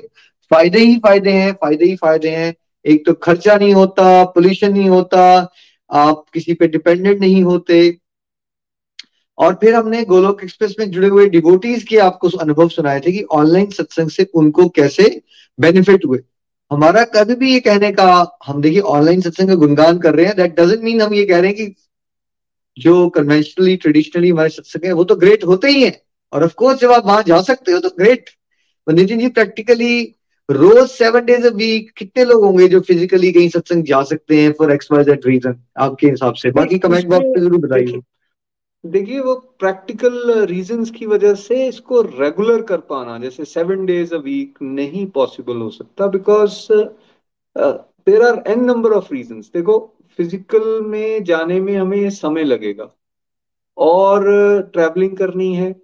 फ़ायदे ही फ़ायदे हैं, फ़ायदे ही फ़ायदे हैं। एक तो खर्चा नहीं होता पोल्यूशन नहीं होता, आप किसी पे डिपेंडेंट नहीं होते। और फिर हमने गोलोक एक्सप्रेस में जुड़े हुए डिवोटीज के आपको अनुभव सुनाए थे कि ऑनलाइन सत्संग से उनको कैसे बेनिफिट हुए। हमारा कभी भी ये कहने का, हम देखिए ऑनलाइन सत्संग का गुणगान कर रहे हैं दैट डजेंट मीन हम ये कह रहे हैं कि जो कन्वेंशनली ट्रेडिशनली हमारे सत्संग है वो तो ग्रेट होते ही हैं। और ऑफ़ कोर्स जब आप वहाँ जा सकते हो तो ग्रेट नितिन जी प्रैक्टिकली रोज सेवन डेज़ अ वीक कितने लोग होंगे जो फिजिकली कहीं सत्संग जा सकते हैं for X Y Z reason आपके हिसाब से। बाकी कमेंट बॉक्स में ज़रूर बताइए। देखिए वो प्रैक्टिकल रीजंस की वजह से इसको रेगुलर कर पाना जैसे सेवन डेज़ अ वीक नहीं पॉसिबल हो सकता because there are N number of reasons देखो फ़िज़िकल में जाने में हमें समय लगेगा। और ट्रैवलिंग करनी है,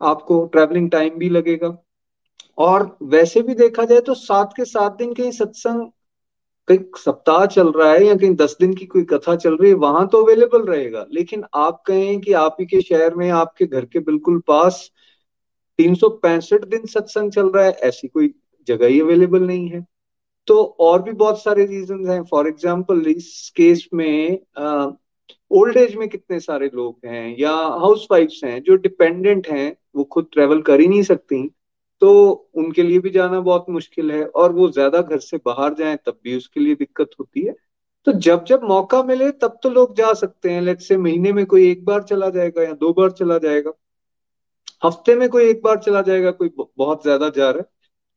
आपको ट्रैवलिंग टाइम भी लगेगा। और वैसे भी देखा जाए तो सात के सात दिन कहीं सत्संग, कहीं सप्ताह चल रहा है या कहीं दस दिन की कोई कथा चल रही है, वहाँ तो अवेलेबल रहेगा। लेकिन आप कहें कि आप ही के शहर में, आपके घर के बिल्कुल पास तीन सौ पैंसठ दिन सत्संग चल रहा है, ऐसी कोई जगह ही अवेलेबल नहीं है। तो और भी बहुत सारे रीजन हैं। फॉर एग्ज़ाम्पल इस केस में ओल्ड एज में कितने सारे लोग हैं या हाउस वाइफ्स हैं जो डिपेंडेंट हैं, वो खुद ट्रेवल कर ही नहीं सकती। तो उनके लिए भी जाना बहुत मुश्किल है और वो ज़्यादा घर से बाहर जाएँ, तब भी उसके लिए दिक्कत होती है। तो जब जब मौका मिले, तब तो लोग जा सकते हैं। लेट से महीने में कोई एक बार चला जाएगा या दो बार चला जाएगा। हफ़्ते में कोई एक बार चला जाएगा, कोई बहुत ज़्यादा जा रहा है।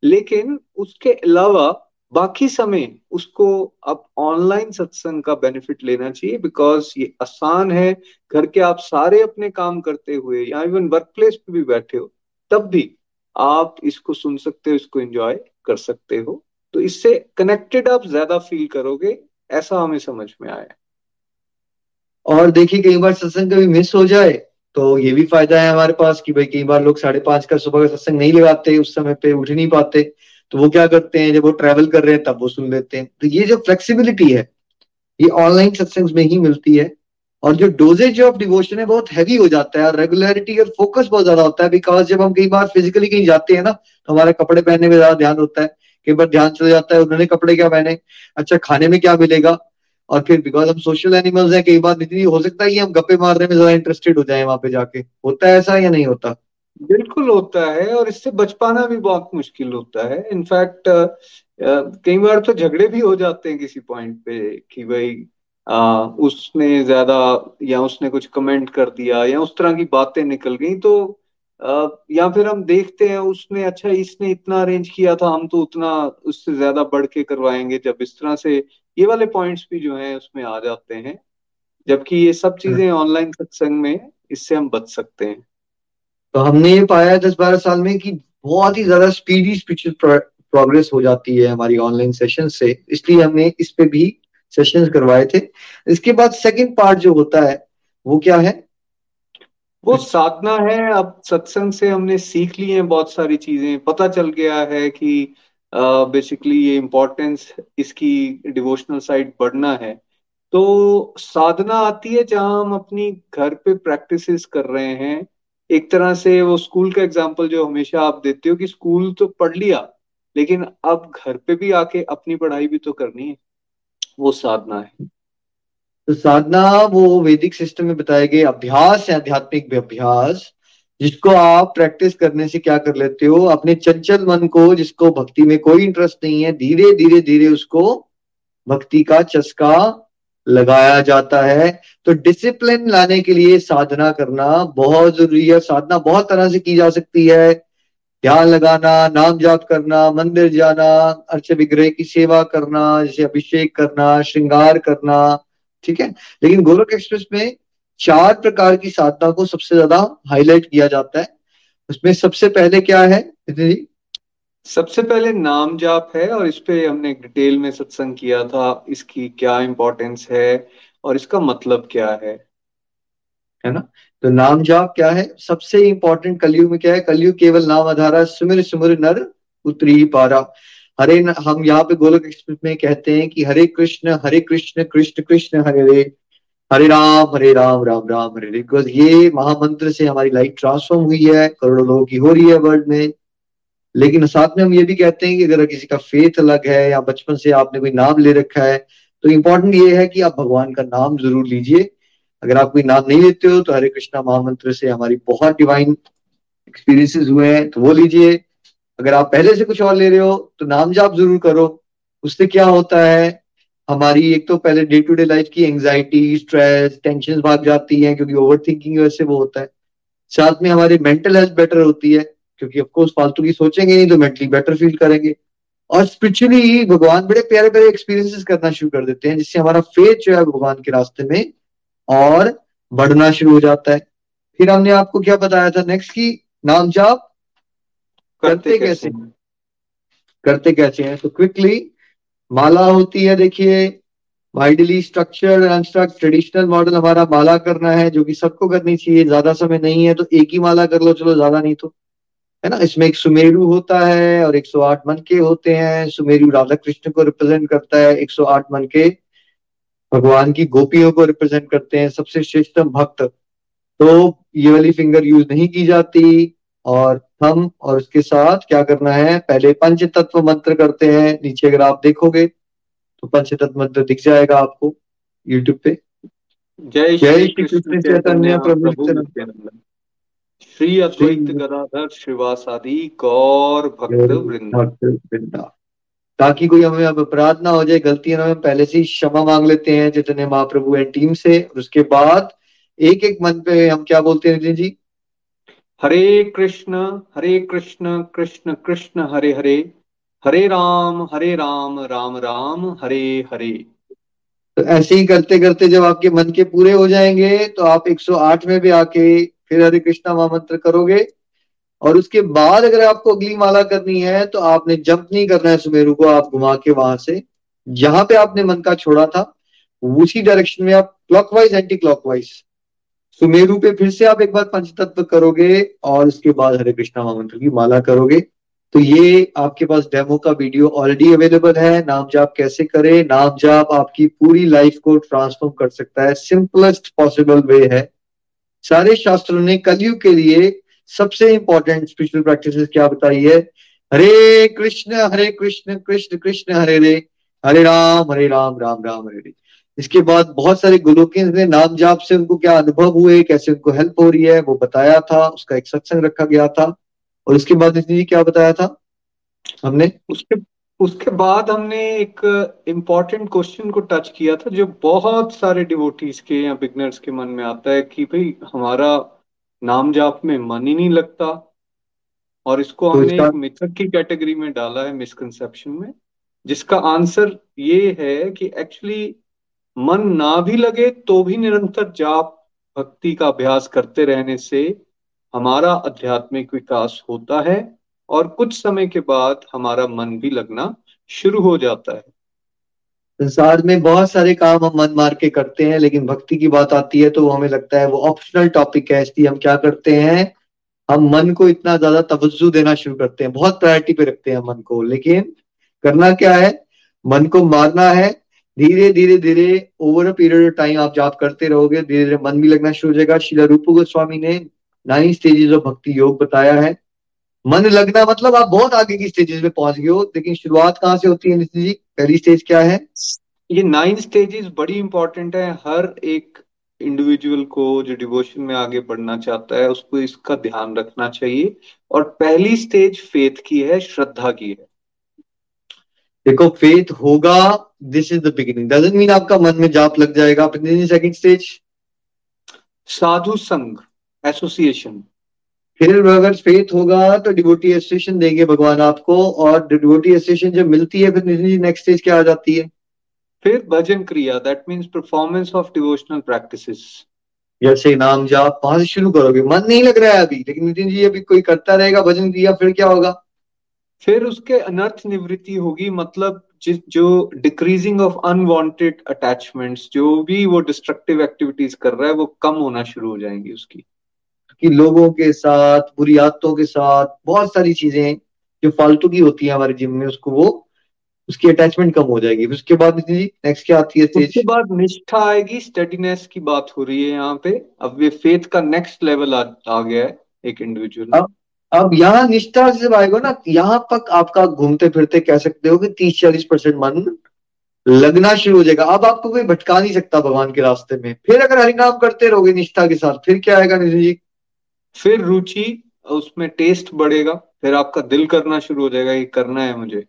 लेकिन उसके अलावा बाकी समय उसको अब ऑनलाइन सत्संग का बेनिफिट लेना चाहिए बिकॉज़ ये आसान है, घर के आप सारे अपने काम करते हुए या इवन वर्क प्लेस पे भी बैठे हो, तब भी आप इसको सुन सकते हो, इसको एंजॉय कर सकते हो। तो इससे कनेक्टेड आप ज़्यादा फील करोगे, ऐसा हमें समझ में आया। और देखिए, कई बार सत्संग कभी मिस हो जाए तो ये भी फ़ायदा है हमारे पास कि भाई कई बार लोग साढ़े पाँच का सुबह का सत्संग नहीं लगाते, उस समय पे उठ नहीं पाते। तो वो क्या करते हैं, जब वो ट्रेवल कर रहे हैं, तब वो सुन लेते हैं। तो ये जो फ्लेक्सिबिलिटी है, ये ऑनलाइन सत्संग में ही मिलती है। और जो डोजेज ऑफ़ डिवोशन है, बहुत हैवी हो जाता है। और रेगुलरिटी और फोकस बहुत ज़्यादा होता है। बिकॉज़ जब हम कई बार फिजिकली कहीं जाते हैं ना तो हमारे कपड़े पहनने में ज़्यादा ध्यान होता है। कई बार ध्यान चला जाता है, उन्होंने कपड़े क्या पहने? अच्छा खाने में क्या मिलेगा? और फिर बिकॉज़ हम सोशल एनिमल्स हैं, कई बार इतनी हो सकता है कि हम गप्पे मारने में ज़्यादा इंटरेस्टेड हो जाए वहाँ पे जाके। होता है ऐसा या नहीं होता? बिल्कुल होता है और इससे बच पाना भी बहुत मुश्किल होता है। इनफैक्ट कई बार तो झगड़े भी हो जाते हैं किसी पॉइंट पे कि भाई आ, उसने ज़्यादा या उसने कुछ कमेंट कर दिया या उस तरह की बातें निकल गई तो आ, या फिर हम देखते हैं उसने अच्छा इसने इतना अरेंज किया था हम तो उतना उससे ज़्यादा बढ़ के करवाएँगे जब इस तरह से ये वाले पॉइंट्स भी जो हैं उसमें आ जाते हैं। जबकि ये सब चीज़ें ऑनलाइन सत्संग में इससे हम बच सकते हैं। तो हमने ये पाया दस बारह साल में कि बहुत ही ज़्यादा स्पीडी स्पिरिचुअल प्रोग्रेस हो जाती है हमारी ऑनलाइन सेशन से। इसलिए हमने इस पे भी सेशन करवाए थे। इसके बाद सेकंड पार्ट जो होता है वो क्या है? वो साधना है। अब सत्संग से हमने सीख ली है बहुत सारी चीज़ें। पता चल गया है कि बेसिकली uh, ये इम्पोर्टेंस इसकी डिवोशनल साइड बढ़ना है। तो साधना आती है जहाँ हम अपनी घर पे प्रैक्टिसेस कर रहे हैं। एक तरह से वो स्कूल का एग्ज़ाम्पल जो हमेशा आप देते हो कि स्कूल तो पढ़ लिया, लेकिन अब घर पे भी आके अपनी पढ़ाई भी तो करनी है, वो साधना है। तो साधना वो वैदिक सिस्टम में बताए गए अभ्यास है, आध्यात्मिक अभ्यास, जिसको आप प्रैक्टिस करने से क्या कर लेते हो, अपने चंचल मन को, जिसको भक्ति में कोई इंटरेस्ट नहीं है धीरे धीरे धीरे उसको भक्ति का चस्का लगाया जाता है। तो डिसिप्लिन लाने के लिए साधना करना बहुत ज़रूरी है। साधना बहुत तरह से की जा सकती है। ध्यान लगाना, नाम जाप करना, मंदिर जाना, अर्च विग्रह की सेवा करना, जैसे अभिषेक करना, श्रृंगार करना, ठीक है? लेकिन गोलक एक्सप्रेस में चार प्रकार की साधना को सबसे ज़्यादा हाईलाइट किया जाता है। उसमें सबसे पहले क्या है? जी सबसे पहले नाम जाप है और इस पे हमने डिटेल में सत्संग किया था, इसकी क्या इंपॉर्टेंस है और इसका मतलब क्या है। है ना? तो नाम जाप क्या है? सबसे इंपॉर्टेंट कलयुग में क्या है? कलयुग केवल नाम आधारा, सुमिर सुमिर नर उतरी पारा। हरे हम यहाँ पे गोलक एक्सप्रेस में कहते हैं कि हरे कृष्ण हरे कृष्ण कृष्ण कृष्ण, हरे हरे हरे राम हरे राम राम राम, हरे हरे बिकॉज़ ये महामंत्र से हमारी लाइफ ट्रांसफॉर्म हुई है, करोड़ों लोगों की हो रही है वर्ल्ड में। लेकिन साथ में हम ये भी कहते हैं कि अगर किसी का फेथ अलग है या बचपन से आपने कोई नाम ले रखा है तो इम्पोर्टेंट ये है कि आप भगवान का नाम ज़रूर लीजिए। अगर आप कोई नाम नहीं लेते हो तो हरे कृष्णा महामंत्र से हमारी बहुत डिवाइन एक्सपीरियंसेस हुए हैं तो वो लीजिए। अगर आप पहले से कुछ और ले रहे हो तो नाम जाप ज़रूर करो। उससे क्या होता है, हमारी एक तो पहले डे टू डे लाइफ की एंजाइटी स्ट्रेस टेंशन भाग जाती है, क्योंकि ओवर थिंकिंग वैसे वो होता है। साथ में हमारी मेंटल हेल्थ बेटर होती है। क्योंकि ऑफकोर्स फालतू की सोचेंगे नहीं तो मेंटली बेटर फील करेंगे। और स्पिरिचुअली भगवान बड़े प्यारे प्यारे एक्सपीरियंसेस करना शुरू कर देते हैं जिससे हमारा फेथ जो है भगवान के रास्ते में और बढ़ना शुरू हो जाता है। फिर हमने आपको क्या बताया था नेक्स्ट की? नाम जाप। करते, करते कैसे? करते कैसे हैं? तो क्विकली माला होती है देखिए widely structured unstructured traditional model हमारा माला करना है जो कि सबको करनी चाहिए ज़्यादा समय नहीं है तो एक ही माला कर लो चलो ज़्यादा नहीं तो। है ना? इसमें एक सुमेरु होता है और 108 मन के होते हैं। सुमेरु राधा कृष्ण को रिप्रेजेंट करता है 108 मन के भगवान की गोपियों को रिप्रेजेंट करते हैं सबसे श्रेष्ठतम भक्त। तो ये वाली फिंगर यूज़ नहीं की जाती और थम और उसके साथ क्या करना है? पहले पंच तत्व मंत्र करते हैं। नीचे अगर आप देखोगे तो पंच तत्व मंत्र दिख जाएगा आपको यूट्यूब पे। जय श्री कृष्ण चैतन्य प्रभु श्री अद्वैत गदाधर शिवासादि गौर भक्त वृंदा। ताकि कोई हमें अब अपराध ना हो जाए गलतियाँ हमें पहले से ही क्षमा मांग लेते हैं जितने महाप्रभु एंड टीम से और उसके बाद एक एक मन पे हम क्या बोलते हैं जी? हरे कृष्ण हरे कृष्ण कृष्ण कृष्ण हरे हरे। हरे राम हरे राम राम राम हरे हरे। तो ऐसे ही करते करते जब आपके मन के पूरे हो जाएँगे तो आप 108 में भी आके फिर हरे कृष्णा महामंत्र करोगे। और उसके बाद अगर आपको अगली माला करनी है तो आपने जंप नहीं करना है सुमेरु को, आप घुमा के वहाँ से। जहाँ पे आपने मन का छोड़ा था, उसी डायरेक्शन में आप क्लॉकवाइज एंटी क्लॉकवाइज सुमेरु पे फिर से आप एक बार पंचतत्व करोगे, और उसके बाद हरे कृष्णा महामंत्र की माला करोगे। तो ये आपके पास डेमो का वीडियो ऑलरेडी अवेलेबल है। नाम जाप कैसे करें? नाम जाप आपकी पूरी लाइफ को ट्रांसफॉर्म कर सकता है। सिंपलेस्ट पॉसिबल वे है। सारे शास्त्रों ने कलयुग के लिए सबसे इंपॉर्टेंट स्पिरिचुअल प्रैक्टिस क्या बताई है? हरे कृष्ण हरे कृष्ण कृष्ण कृष्ण, हरे हरे हरे राम हरे राम राम राम, हरे हरे इसके बाद बहुत सारे गुलोकिन ने नाम जाप से उनको क्या अनुभव हुए, कैसे उनको हेल्प हो रही है, वो बताया था, उसका एक सत्संग रखा गया था। और उसके बाद जी क्या बताया था? हमने? उसके उसके बाद हमने एक इंपॉर्टेंट क्वेश्चन को टच किया था जो बहुत सारे डिवोटीज के या बिगनर्स के मन में आता है कि भाई हमारा नाम जाप में मन ही नहीं लगता और इसको तो हमने एक मिथक की कैटेगरी में डाला है मिसकंसेप्शन में जिसका आंसर ये है कि एक्चुअली मन ना भी लगे तो भी निरंतर जाप भक्ति का अभ्यास करते रहने से हमारा आध्यात्मिक विकास होता है। और कुछ समय के बाद हमारा मन भी लगना शुरू हो जाता है। संसार में बहुत सारे काम हम मन मार के करते हैं, लेकिन भक्ति की बात आती है तो हमें लगता है वो ऑप्शनल टॉपिक है, इसलिए हम क्या करते हैं, हम मन को इतना ज़्यादा तवज्जो देना शुरू करते हैं, बहुत प्रायोरिटी पे रखते हैं मन को। लेकिन करना क्या है? मन को मारना है, धीरे धीरे धीरे over a period of time आप जाप करते रहोगे, धीरे धीरे मन भी लगना शुरू हो जाएगा। शिला रूप गोस्वामी ने नाइन स्टेजेस ऑफ़ भक्ति योग बताया है। मन लगना मतलब आप बहुत आगे की स्टेजेस में पहुँच गए हो लेकिन शुरुआत कहाँ से होती है नितिन जी? पहली स्टेज क्या है? ये नाइन स्टेजेस बड़ी इंपॉर्टेंट है। हर एक इंडिविजुअल को जो डिवोशन में आगे बढ़ना चाहता है उसको इसका ध्यान रखना चाहिए। और पहली स्टेज फेथ की है श्रद्धा की है। देखो फेथ होगा this is the beginning doesn't mean आपका मन में जाप लग जाएगा। सेकंड स्टेज साधु संघ एसोसिएशन फिर अगर फेथ होगा तो डिवोटी एसोसिएशन देंगे भगवान आपको और डिवोटी एसोसिएशन जब मिलती है फिर नेक्स्ट स्टेज क्या आ जाती है? फिर भजन क्रिया that means performance of devotional practices जैसे नाम जाप वहाँ से शुरू करोगे। मन नहीं लग रहा है अभी लेकिन नितिन जी अभी कोई करता रहेगा भजन क्रिया फिर क्या होगा? फिर उसके अनर्थ निवृत्ति होगी मतलब जिस जो डिक्रीजिंग ऑफ़ अनवांटेड अटैचमेंट्स जो भी वो डिस्ट्रक्टिव एक्टिविटीज़ कर रहा है वो कम होना शुरू हो जाएँगी उसकी। कि लोगों के साथ बुरी आदतों के साथ बहुत सारी चीज़ें जो फालतू की होती है हमारे जिम में उसको वो उसकी अटैचमेंट कम हो जाएगी। उसके बाद नेक्स्ट क्या आती है स्टेज उसके बाद निष्ठा आएगी स्टडीनेस की बात हो रही है यहाँ पे। अब ये फेथ का नेक्स्ट लेवल आ, आ गया है एक इंडिविजुअल अब अब यहाँ निष्ठा से आएगा ना यहाँ तक आपका घूमते फिरते कह सकते हो कि तीस चालीस परसेंट मन लगना शुरू हो जाएगा। अब आपको कोई भटका नहीं सकता भगवान के रास्ते में। फिर अगर हरिनाम करते रहोगे निष्ठा के साथ फिर क्या आएगा निधि जी? फिर रुचि उसमें टेस्ट बढ़ेगा फिर आपका दिल करना शुरू हो जाएगा ये करना है मुझे.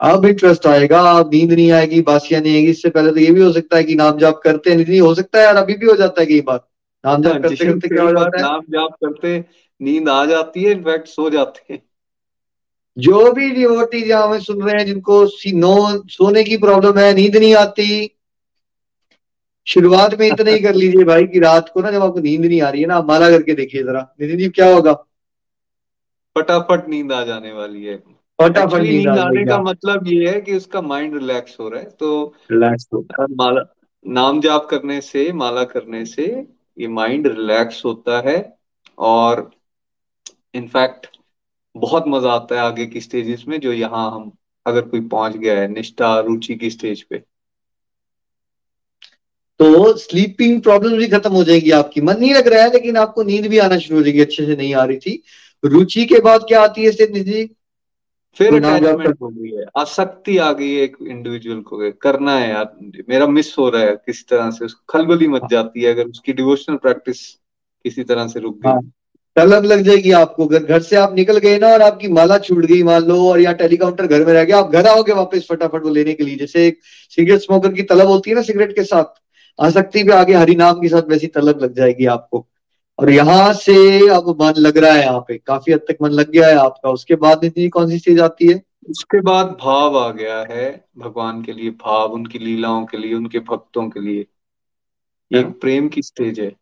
अब इंटरेस्ट आएगा अब नींद नहीं आएगी बासियाँ नहीं आएगी इससे पहले तो ये भी हो सकता है कि नाम जाप करते नहीं हो सकता है यार अभी भी हो जाता है कई बार। नाम जाप हाँ, करते करते क्या हो जाता है? नाम जाप करते नींद आ जाती है इनफैक्ट सो जाते हैं। जो भी डिवोटी जहाँ हमें सुन रहे हैं जिनको सी, नो सोने की प्रॉब्लम है नींद नहीं आती शुरुआत में इतना ही कर लीजिए भाई कि रात को ना जब आपको नींद नहीं आ रही है ना आप माला करके देखिए जरा। नितिन जी क्या होगा? फटाफट नींद आ जाने वाली है। फटाफट नींद आने का मतलब ये है कि उसका माइंड रिलैक्स हो रहा है। तो रिलैक्स माला नाम जाप करने से माला करने से ये माइंड रिलैक्स होता है और इनफैक्ट बहुत मज़ा आता है आगे की स्टेजेस में जो यहाँ हम अगर कोई पहुँच गया है निष्ठा रुचि की स्टेज पे। तो स्लीपिंग प्रॉब्लम भी खत्म हो जाएगी आपकी। मन नहीं लग रहा है लेकिन आपको नींद भी आना शुरू हो जाएगी अच्छे से नहीं आ रही थी। रुचि के बाद क्या आती है निधि फिर अटैचमेंट हो गई है। आसक्ति आ गई है एक इंडिविजुअल को करना है यार। मेरा मिस हो रहा है किसी तरह से उसको खलबली मच जाती है अगर उसकी डिवोशनल प्रैक्टिस किसी तरह से रुक गई। हाँ। तलब लग जाएगी आपको। अगर घर से आप निकल गए ना और आपकी माला छूट गई मान लो और या टेलीकाउंटर घर में रह गया आप घर आओगे वापस फटाफट वो लेने के लिए। जैसे एक सिगरेट स्मोकर की तलब होती है ना सिगरेट के साथ। आसक्ति भी आगे हरि नाम के साथ वैसी तलब लग जाएगी आपको। और यहाँ से अब मन लग रहा है यहाँ पे। काफ़ी हद तक मन लग गया है आपका। उसके बाद नीति कौन सी चीज़ आती है? उसके बाद भाव आ गया है भगवान के लिए। भाव उनकी लीलाओं के लिए उनके भक्तों के लिए। ये एक प्रेम की स्टेज है।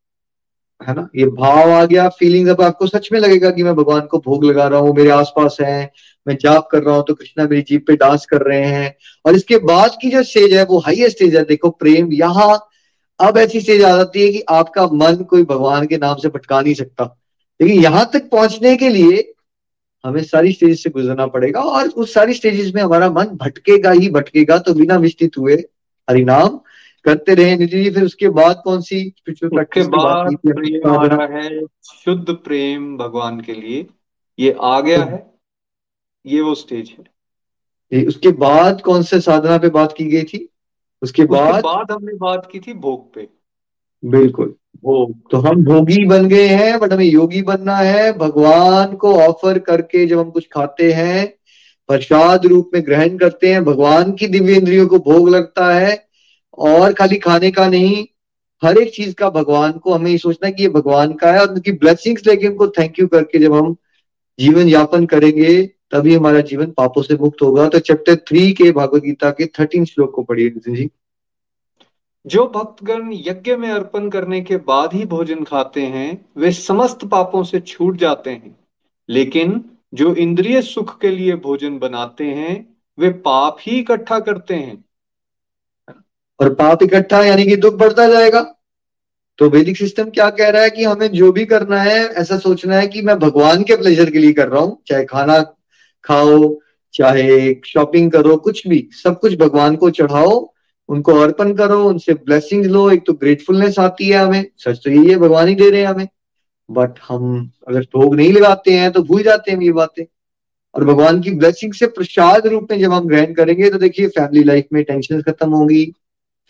है ना? ये भाव आ गया। फीलिंग अब आपको सच में लगेगा कि मैं भगवान को भोग लगा रहा हूँ मेरे आसपास है मैं जाप कर रहा हूँ तो कृष्णा मेरी जीप पे डांस कर रहे हैं। और इसके बाद की जो स्टेज है वो हाईएस्ट स्टेज है। देखो प्रेम यहाँ अब ऐसी स्टेज आ जाती है कि आपका मन कोई भगवान के नाम से भटका नहीं सकता। लेकिन यहाँ तक पहुँचने के लिए हमें सारी स्टेज से गुजरना पड़ेगा और उस सारी स्टेजेस में हमारा मन भटकेगा ही भटकेगा तो बिना विस्तित हुए हरिनाम करते रहे। निधि जी फिर उसके बाद कौन सी उसके बाद प्रेम आ रहा है शुद्ध प्रेम भगवान के लिए। ये आ गया है ये वो स्टेज है। उसके बाद कौन से साधना पे बात की गई थी? उसके बाद बाद हमने बात की थी भोग पे। बिल्कुल। भोग। तो हम भोगी बन गए हैं बट हमें योगी बनना है। भगवान को ऑफ़र करके जब हम कुछ खाते हैं प्रसाद रूप में ग्रहण करते हैं भगवान की दिव्य इंद्रियों को भोग लगता है और खाली खाने का नहीं हर एक चीज़ का भगवान को हमें ये सोचना कि ये भगवान का है और उनकी ब्लेसिंग्स लेके उनको थैंक यू करके जब हम जीवन यापन करेंगे तभी हमारा जीवन पापों से मुक्त होगा। तो चैप्टर थ्री के भागवत गीता के थर्टीन श्लोक को पढ़िए नितिन जी। जो भक्तगण यज्ञ में अर्पण करने के बाद ही भोजन खाते हैं वे समस्त पापों से छूट जाते हैं। लेकिन जो इंद्रिय सुख के लिए भोजन बनाते हैं वे पाप ही इकट्ठा करते हैं। और पाप इकट्ठा यानी कि दुख बढ़ता जाएगा। तो वैदिक सिस्टम क्या कह रहा है कि हमें जो भी करना है ऐसा सोचना है कि मैं भगवान के प्लेजर के लिए कर रहा हूँ चाहे खाना खाओ, चाहे शॉपिंग करो, कुछ भी, सब कुछ भगवान को चढ़ाओ, उनको अर्पण करो, उनसे ब्लेसिंग लो, एक तो ग्रेटफुलनेस आती है हमें, सच तो यही है, भगवान ही दे रहे हैं हमें। बट हम अगर भोग नहीं लगाते हैं तो भूल जाते हैं ये बातें। और भगवान की ब्लेसिंग से प्रसाद रूप में जब हम ग्रहण करेंगे तो देखिए फैमिली लाइफ में टेंशन खत्म होगी।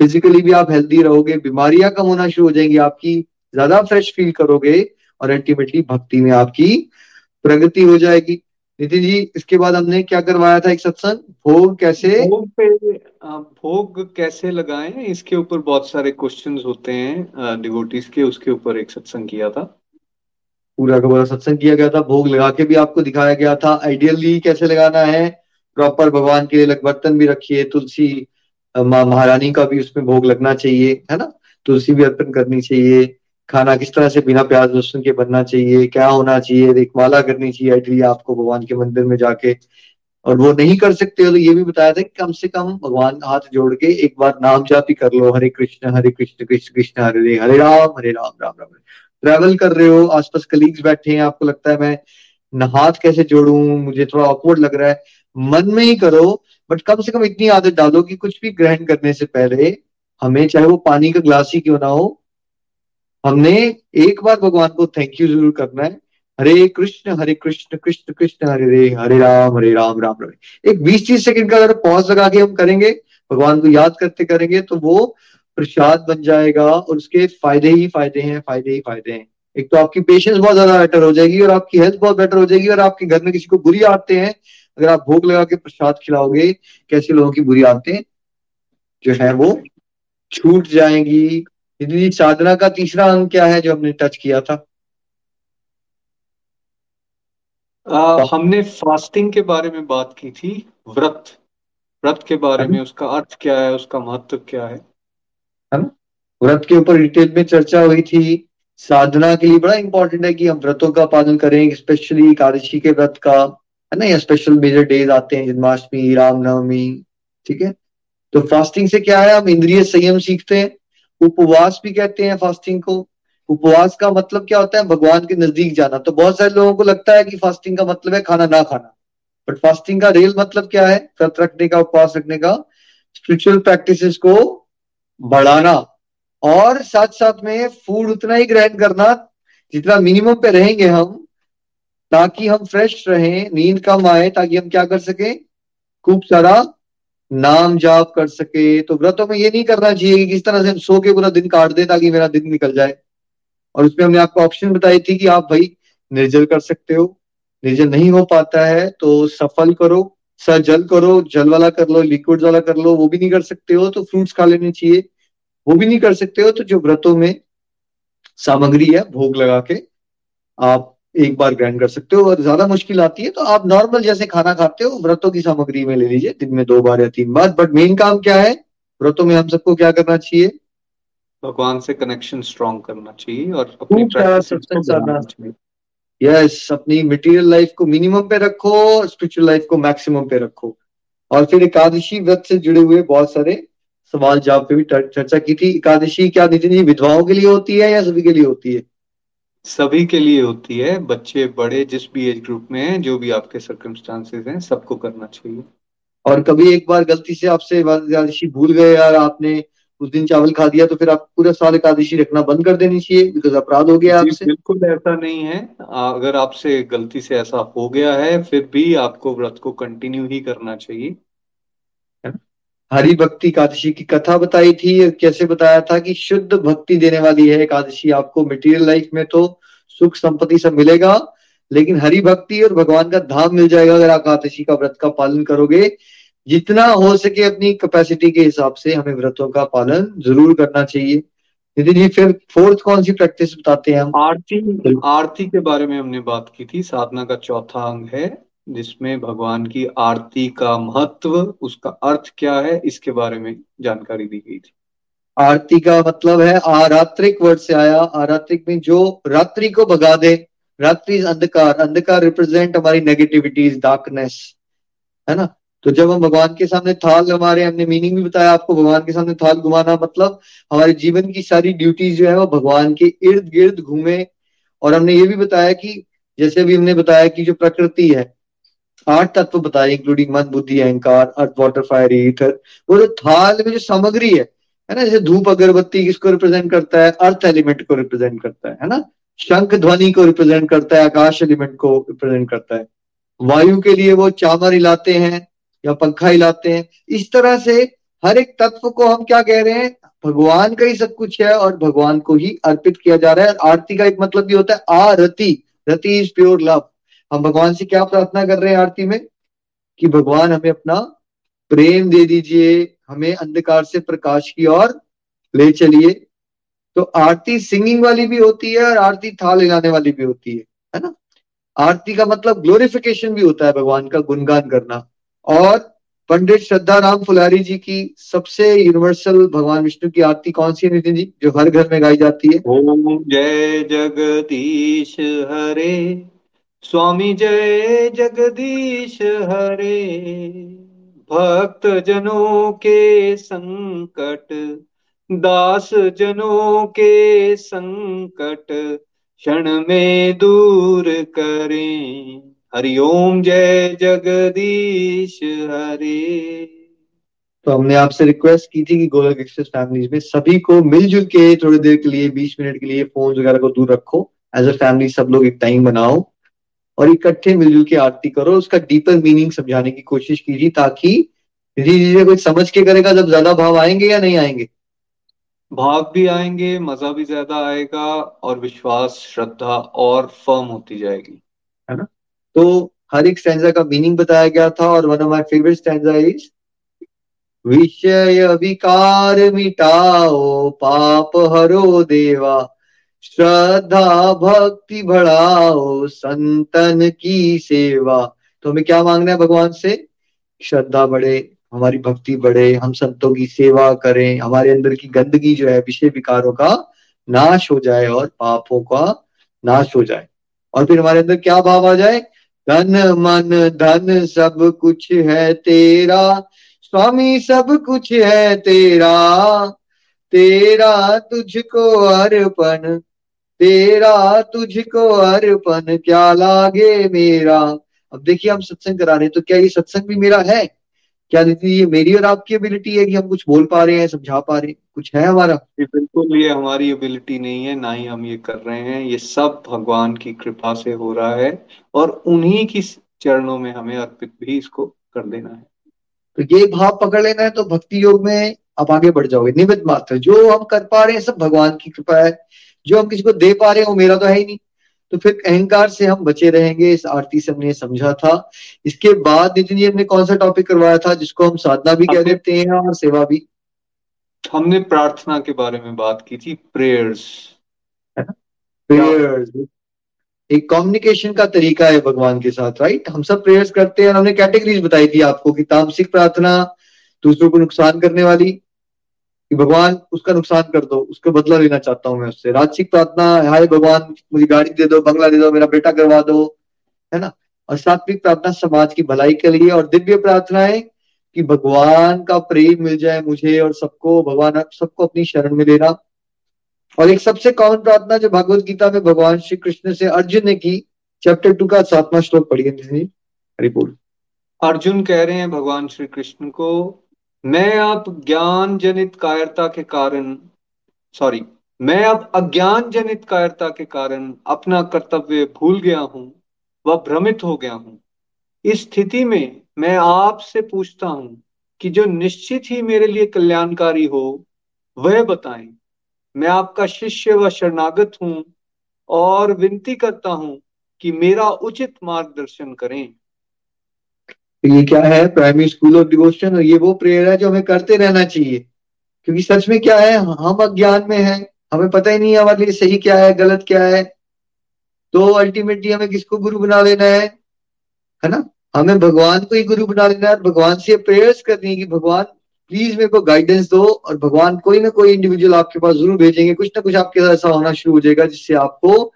फिजिकली भी आप हेल्दी रहोगे, बीमारियाँ कम होना शुरू हो जाएँगी, आपकी ज़्यादा फ्रेश फील करोगे, और अल्टीमेटली भक्ति में आपकी प्रगति हो जाएगी। नितिन जी इसके बाद हमने क्या करवाया था एक सत्संग? भोग कैसे? भोग पे भोग कैसे लगाएँ? इसके ऊपर बहुत सारे क्वेश्चंस होते हैं डिवोटीज के उसके ऊपर एक सत्संग किया था। पूरा का पूरा सत्संग किया गया था। भोग लगा के भी आपको दिखाया गया था। आइडियली कैसे लगाना है? प्रॉपर भगवान के लिए बर्तन भी रखिए तुलसी माँ महारानी का भी उसमें भोग लगना चाहिए है ना? तुलसी भी अर्पण करनी चाहिए। खाना किस तरह से बिना प्याज लहसुन के बनना चाहिए, क्या होना चाहिए? एक माला करनी चाहिए आइडियली आपको भगवान के मंदिर में जाके। और वो नहीं कर सकते हो तो ये भी बताया था कि कम से कम भगवान हाथ जोड़ के एक बार नाम जाप ही कर लो, हरे कृष्ण हरे कृष्ण कृष्ण कृष्ण, हरे हरे हरे राम हरे राम राम राम ट्रैवल कर रहे हो, आसपास कलीग्स बैठे हैं, आपको लगता है मैं हाथ कैसे जोड़ू? मुझे थोड़ा ऑकवर्ड लग रहा है। मन में ही करो बट कम से कम इतनी आदत डालो कि कुछ भी ग्रहण करने से पहले हमें चाहे वो पानी का ग्लास ही क्यों ना हो हमने एक बार भगवान को थैंक यू ज़रूर करना है। हरे कृष्ण हरे कृष्ण कृष्ण कृष्ण, हरे हरे हरे राम हरे राम राम राम। एक बीस तीस सेकंड का अगर पॉज लगा के हम करेंगे, भगवान को याद करते करेंगे तो वो प्रसाद बन जाएगा और उसके फ़ायदे ही फ़ायदे हैं, फ़ायदे ही फ़ायदे हैं। एक तो आपकी पेशेंस बहुत ज़्यादा बेटर हो जाएगी और आपकी हेल्थ बहुत बेटर हो जाएगी और आपके घर में किसी को बुरी आते हैं। अगर आप भोग लगा के प्रसाद खिलाओगे, कैसे लोगों की बुरी आते जो है वो छूट जाएँगी। यदि साधना का तीसरा अंग क्या है जो हमने टच किया था? आ, हमने फास्टिंग के बारे में बात की थी व्रत। व्रत के बारे में उसका अर्थ क्या है उसका महत्व क्या है? है ना व्रत के ऊपर डिटेल में चर्चा हुई थी। साधना के लिए बड़ा इंपॉर्टेंट है कि हम व्रतों का पालन करें स्पेशली एकादशी के व्रत का है ना? या स्पेशल मेजर डेज़ आते हैं जन्माष्टमी रामनवमी ठीक है? तो फास्टिंग से क्या है? हम इंद्रिय संयम सीखते हैं। उपवास भी कहते हैं फास्टिंग को। उपवास का मतलब क्या होता है? भगवान के नज़दीक जाना। तो बहुत सारे लोगों को लगता है कि फास्टिंग का मतलब है खाना ना खाना। बट फास्टिंग का रियल मतलब क्या है? व्रत रखने का, उपवास रखने का। स्पिरिचुअल प्रैक्टिसेस को बढ़ाना। और साथ साथ में फ़ूड उतना ही ग्रहण करना, जितना मिनिमम पे रहेंगे हम, ताकि हम फ्रेश रहें, नींद कम आए, ताकि हम क्या कर सके? खूब सारा नाम जाप कर सके तो व्रतों में ये नहीं करना चाहिए कि किस तरह से हम सो के पूरा दिन काट दे ताकि मेरा दिन निकल जाए। और उसमें हमने आपको ऑप्शन बताई थी कि आप भाई निर्जल कर सकते हो। निर्जल नहीं हो पाता है तो सफल करो स जल करो, जल वाला कर लो लिक्विड वाला कर लो, वो भी नहीं कर सकते हो तो फ्रूट्स खा लेने चाहिए। वो भी नहीं कर सकते हो तो जो व्रतों में सामग्री है, भोग लगा के आप एक बार ग्रहण कर सकते हो। और ज़्यादा मुश्किल आती है तो आप नॉर्मल जैसे खाना खाते हो व्रतों की सामग्री में ले लीजिए दिन में दो बार या तीन बार। बट मेन काम क्या है? व्रतों में हम सबको क्या करना चाहिए? भगवान से कनेक्शन स्ट्रॉन्ग करना चाहिए और अपनी प्रैक्टिस यस अपनी मटेरियल लाइफ को मिनिमम पे रखो स्पिरिचुअल लाइफ को मैक्सिमम पे रखो। और फिर एकादशी व्रत से जुड़े हुए बहुत सारे सवाल जवाब पे भी चर्चा की थी। एकादशी क्या नितिन जी विधवाओं के लिए होती है या सभी के लिए होती है? सभी के लिए होती है। बच्चे बड़े जिस भी एज ग्रुप में हैं जो भी आपके सर्कमस्टांसेस हैं सबको करना चाहिए। और कभी एक बार गलती से आपसे एकादशी भूल गए यार आपने उस दिन चावल खा दिया तो फिर आप पूरा साल एकादशी रखना बंद कर देनी चाहिए बिकॉज़ अपराध हो गया आपसे। बिल्कुल ऐसा नहीं है। अगर आपसे गलती से ऐसा हो गया है फिर भी आपको व्रत को कंटिन्यू ही करना चाहिए। हरि भक्ति एकादशी की कथा बताई थी। कैसे बताया था कि शुद्ध भक्ति देने वाली है एकादशी आपको मटेरियल लाइफ में तो सुख संपत्ति सब मिलेगा, लेकिन हरि भक्ति और भगवान का धाम मिल जाएगा अगर आप एकादशी का व्रत का पालन करोगे। जितना हो सके अपनी कैपेसिटी के हिसाब से हमें व्रतों का पालन ज़रूर करना चाहिए। नितिन जी, फिर फोर्थ कौन सी प्रैक्टिस बताते हैं हम? आरती आरती के बारे में हमने बात की थी। साधना का चौथा अंग है। जिसमें भगवान की आरती का महत्व, उसका अर्थ क्या है, इसके बारे में जानकारी दी गई थी। आरती का मतलब है, आरात्रिक वर्ड से आया, आरात्रिक में जो रात्रि को भगा दे, रात्रि अंधकार अंधकार रिप्रेजेंट हमारी नेगेटिविटीज डार्कनेस है ना? तो जब हम भगवान के सामने थाल हमारे हमने मीनिंग भी बताया आपको, भगवान के सामने थाल घुमाना मतलब हमारे जीवन की सारी ड्यूटीज़ जो है वो भगवान के इर्द गिर्द घूमे। और हमने ये भी बताया कि, जैसे भी हमने बताया कि जो प्रकृति है आठ तत्व बताए इंक्लूडिंग मन बुद्धि अहंकार अर्थ वाटर फायर ईथर वो जो थाल में जो सामग्री है है ना जैसे धूप अगरबत्ती किसको रिप्रेजेंट करता है अर्थ एलिमेंट को रिप्रेजेंट करता है है ना शंख ध्वनि को रिप्रेजेंट करता है आकाश एलिमेंट को रिप्रेजेंट करता है वायु के लिए वो चामर हिलाते हैं या पंखा हिलाते हैं इस तरह से हर एक तत्व को हम क्या कह रहे हैं भगवान का ही सब कुछ है और भगवान को ही अर्पित किया जा रहा है आरती का एक मतलब भी होता है आरती रति इज़ प्योर लव हम भगवान से क्या प्रार्थना कर रहे हैं आरती में? कि भगवान हमें अपना प्रेम दे दीजिए, हमें अंधकार से प्रकाश की ओर ले चलिए। तो आरती सिंगिंग वाली भी होती है और आरती थाल हिलाने वाली भी होती है है ना? आरती का मतलब ग्लोरिफिकेशन भी होता है भगवान का गुणगान करना। और पंडित श्रद्धा राम फुलारी जी की सबसे यूनिवर्सल भगवान विष्णु की आरती कौन सी है नितिन जी, जो हर घर में गाई जाती है? ओम जय जगदीश हरे। स्वामी जय जगदीश हरे। भक्त जनों के संकट दास जनों के संकट, क्षण में दूर करें। हरिओम जय जगदीश हरे। तो हमने आपसे रिक्वेस्ट की थी कि गोलक एक्सप्रेस फैमिलीज़ में सभी को मिलजुल के थोड़ी देर के लिए, बीस मिनट के लिए फ़ोन वगैरह को दूर रखो। एज अ फैमिली सब लोग एक टाइम बनाओ और इकट्ठे मिलजुल के आरती करो उसका डीपर मीनिंग समझाने की कोशिश कीजिए ताकि धीरे धीरे कुछ समझ के करेगा जब ज़्यादा भाव आएँगे या नहीं आएँगे। भाव भी आएँगे मज़ा भी ज़्यादा आएगा और विश्वास श्रद्धा और फर्म होती जाएगी। है ना? तो हर एक स्टैंडा का मीनिंग बताया गया था और one of my favourite stanza is विषय विकार मिटाओ पाप हरो देवा श्रद्धा भक्ति बढ़ाओ, संतन की सेवा। तो हमें क्या मांगना है भगवान से? श्रद्धा बढ़े, हमारी भक्ति बढ़े, हम संतों की सेवा करें, हमारे अंदर की गंदगी जो है, विषय विकारों का नाश हो जाए और पापों का नाश हो जाए। और फिर हमारे अंदर क्या भाव आ जाए? धन, मन, धन सब कुछ है तेरा, स्वामी सब कुछ है तेरा। तेरा तुझको अर्पण तेरा तुझको अर्पण क्या लागे मेरा? अब देखिए हम सत्संग करा रहे हैं तो क्या ये सत्संग भी मेरा है? क्या दीदी ये मेरी और आपकी एबिलिटी है कि हम कुछ बोल पा रहे हैं समझा पा रहे हैं? कुछ है हमारा? ये बिल्कुल ये हमारी एबिलिटी नहीं है ना ही हम ये कर रहे हैं। ये सब भगवान की कृपा से हो रहा है और उन्हीं की चरणों में हमें अर्पित भी इसको कर देना है। तो ये भाव पकड़ लेना है तो भक्ति योग में आप आगे बढ़ जाओगे निमित मात्र जो हम कर पा रहे हैं सब भगवान की कृपा है। जो हम किसी को दे पा रहे हैं वो मेरा तो है ही नहीं। तो फिर अहंकार से हम बचे रहेंगे इस आरती से हमने समझा था। इसके बाद नितिन जी हमने कौन सा टॉपिक करवाया था जिसको हम साधना भी कह देते हैं और सेवा भी? हमने प्रार्थना के बारे में बात की थी प्रेयर्स प्रेयर्स एक कम्युनिकेशन का तरीका है भगवान के साथ राइट हम सब प्रेयर्स करते हैं और हमने कैटेगरीज बताई थी आपको कि तामसिक प्रार्थना दूसरों को नुकसान करने वाली कि भगवान उसका नुकसान कर दो, उसका बदला लेना चाहता हूँ मैं उससे। राजसिक प्रार्थना, हाय भगवान, मुझे गाड़ी दे दो, बंगला दे दो, मेरा बेटा करवा दो, है ना? और सात्विक प्रार्थना समाज की भलाई के लिए और दिव्य प्रार्थना है कि भगवान का प्रेम मिल जाए मुझे और सबको, भगवान सबको अपनी शरण में लेना। और एक सबसे कॉमन प्रार्थना जो भगवत गीता में भगवान श्री कृष्ण से अर्जुन ने की चैप्टर टू का सातवां श्लोक पढ़िए हरि बोल। अर्जुन कह रहे हैं भगवान श्री कृष्ण को मैं अब ज्ञान जनित कायरता के कारण सॉरी मैं अब अज्ञान जनित कायरता के कारण अपना कर्तव्य भूल गया हूँ, व भ्रमित हो गया हूँ। इस स्थिति में मैं आपसे पूछता हूँ कि जो निश्चित ही मेरे लिए कल्याणकारी हो, वह बताएँ। मैं आपका शिष्य व शरणागत हूँ और विनती करता हूँ कि मेरा उचित मार्गदर्शन करें। तो ये क्या है? प्राइमरी स्कूल ऑफ़ डिवोशन और ये वो प्रेयर है जो हमें करते रहना चाहिए। क्योंकि सच में क्या है? हम अज्ञान में हैं। हमें पता ही नहीं है हमारे लिए सही क्या है, गलत क्या है। तो अल्टीमेटली हमें किसको गुरु बना लेना है? है ना? हमें भगवान को ही गुरु बना लेना है भगवान से प्रेयर्स करनी है कि भगवान प्लीज़ मेरे को गाइडेंस दो और भगवान कोई ना कोई इंडिविजुअल आपके पास ज़रूर भेजेंगे। कुछ ना कुछ आपके साथ ऐसा होना शुरू हो जाएगा जिससे आपको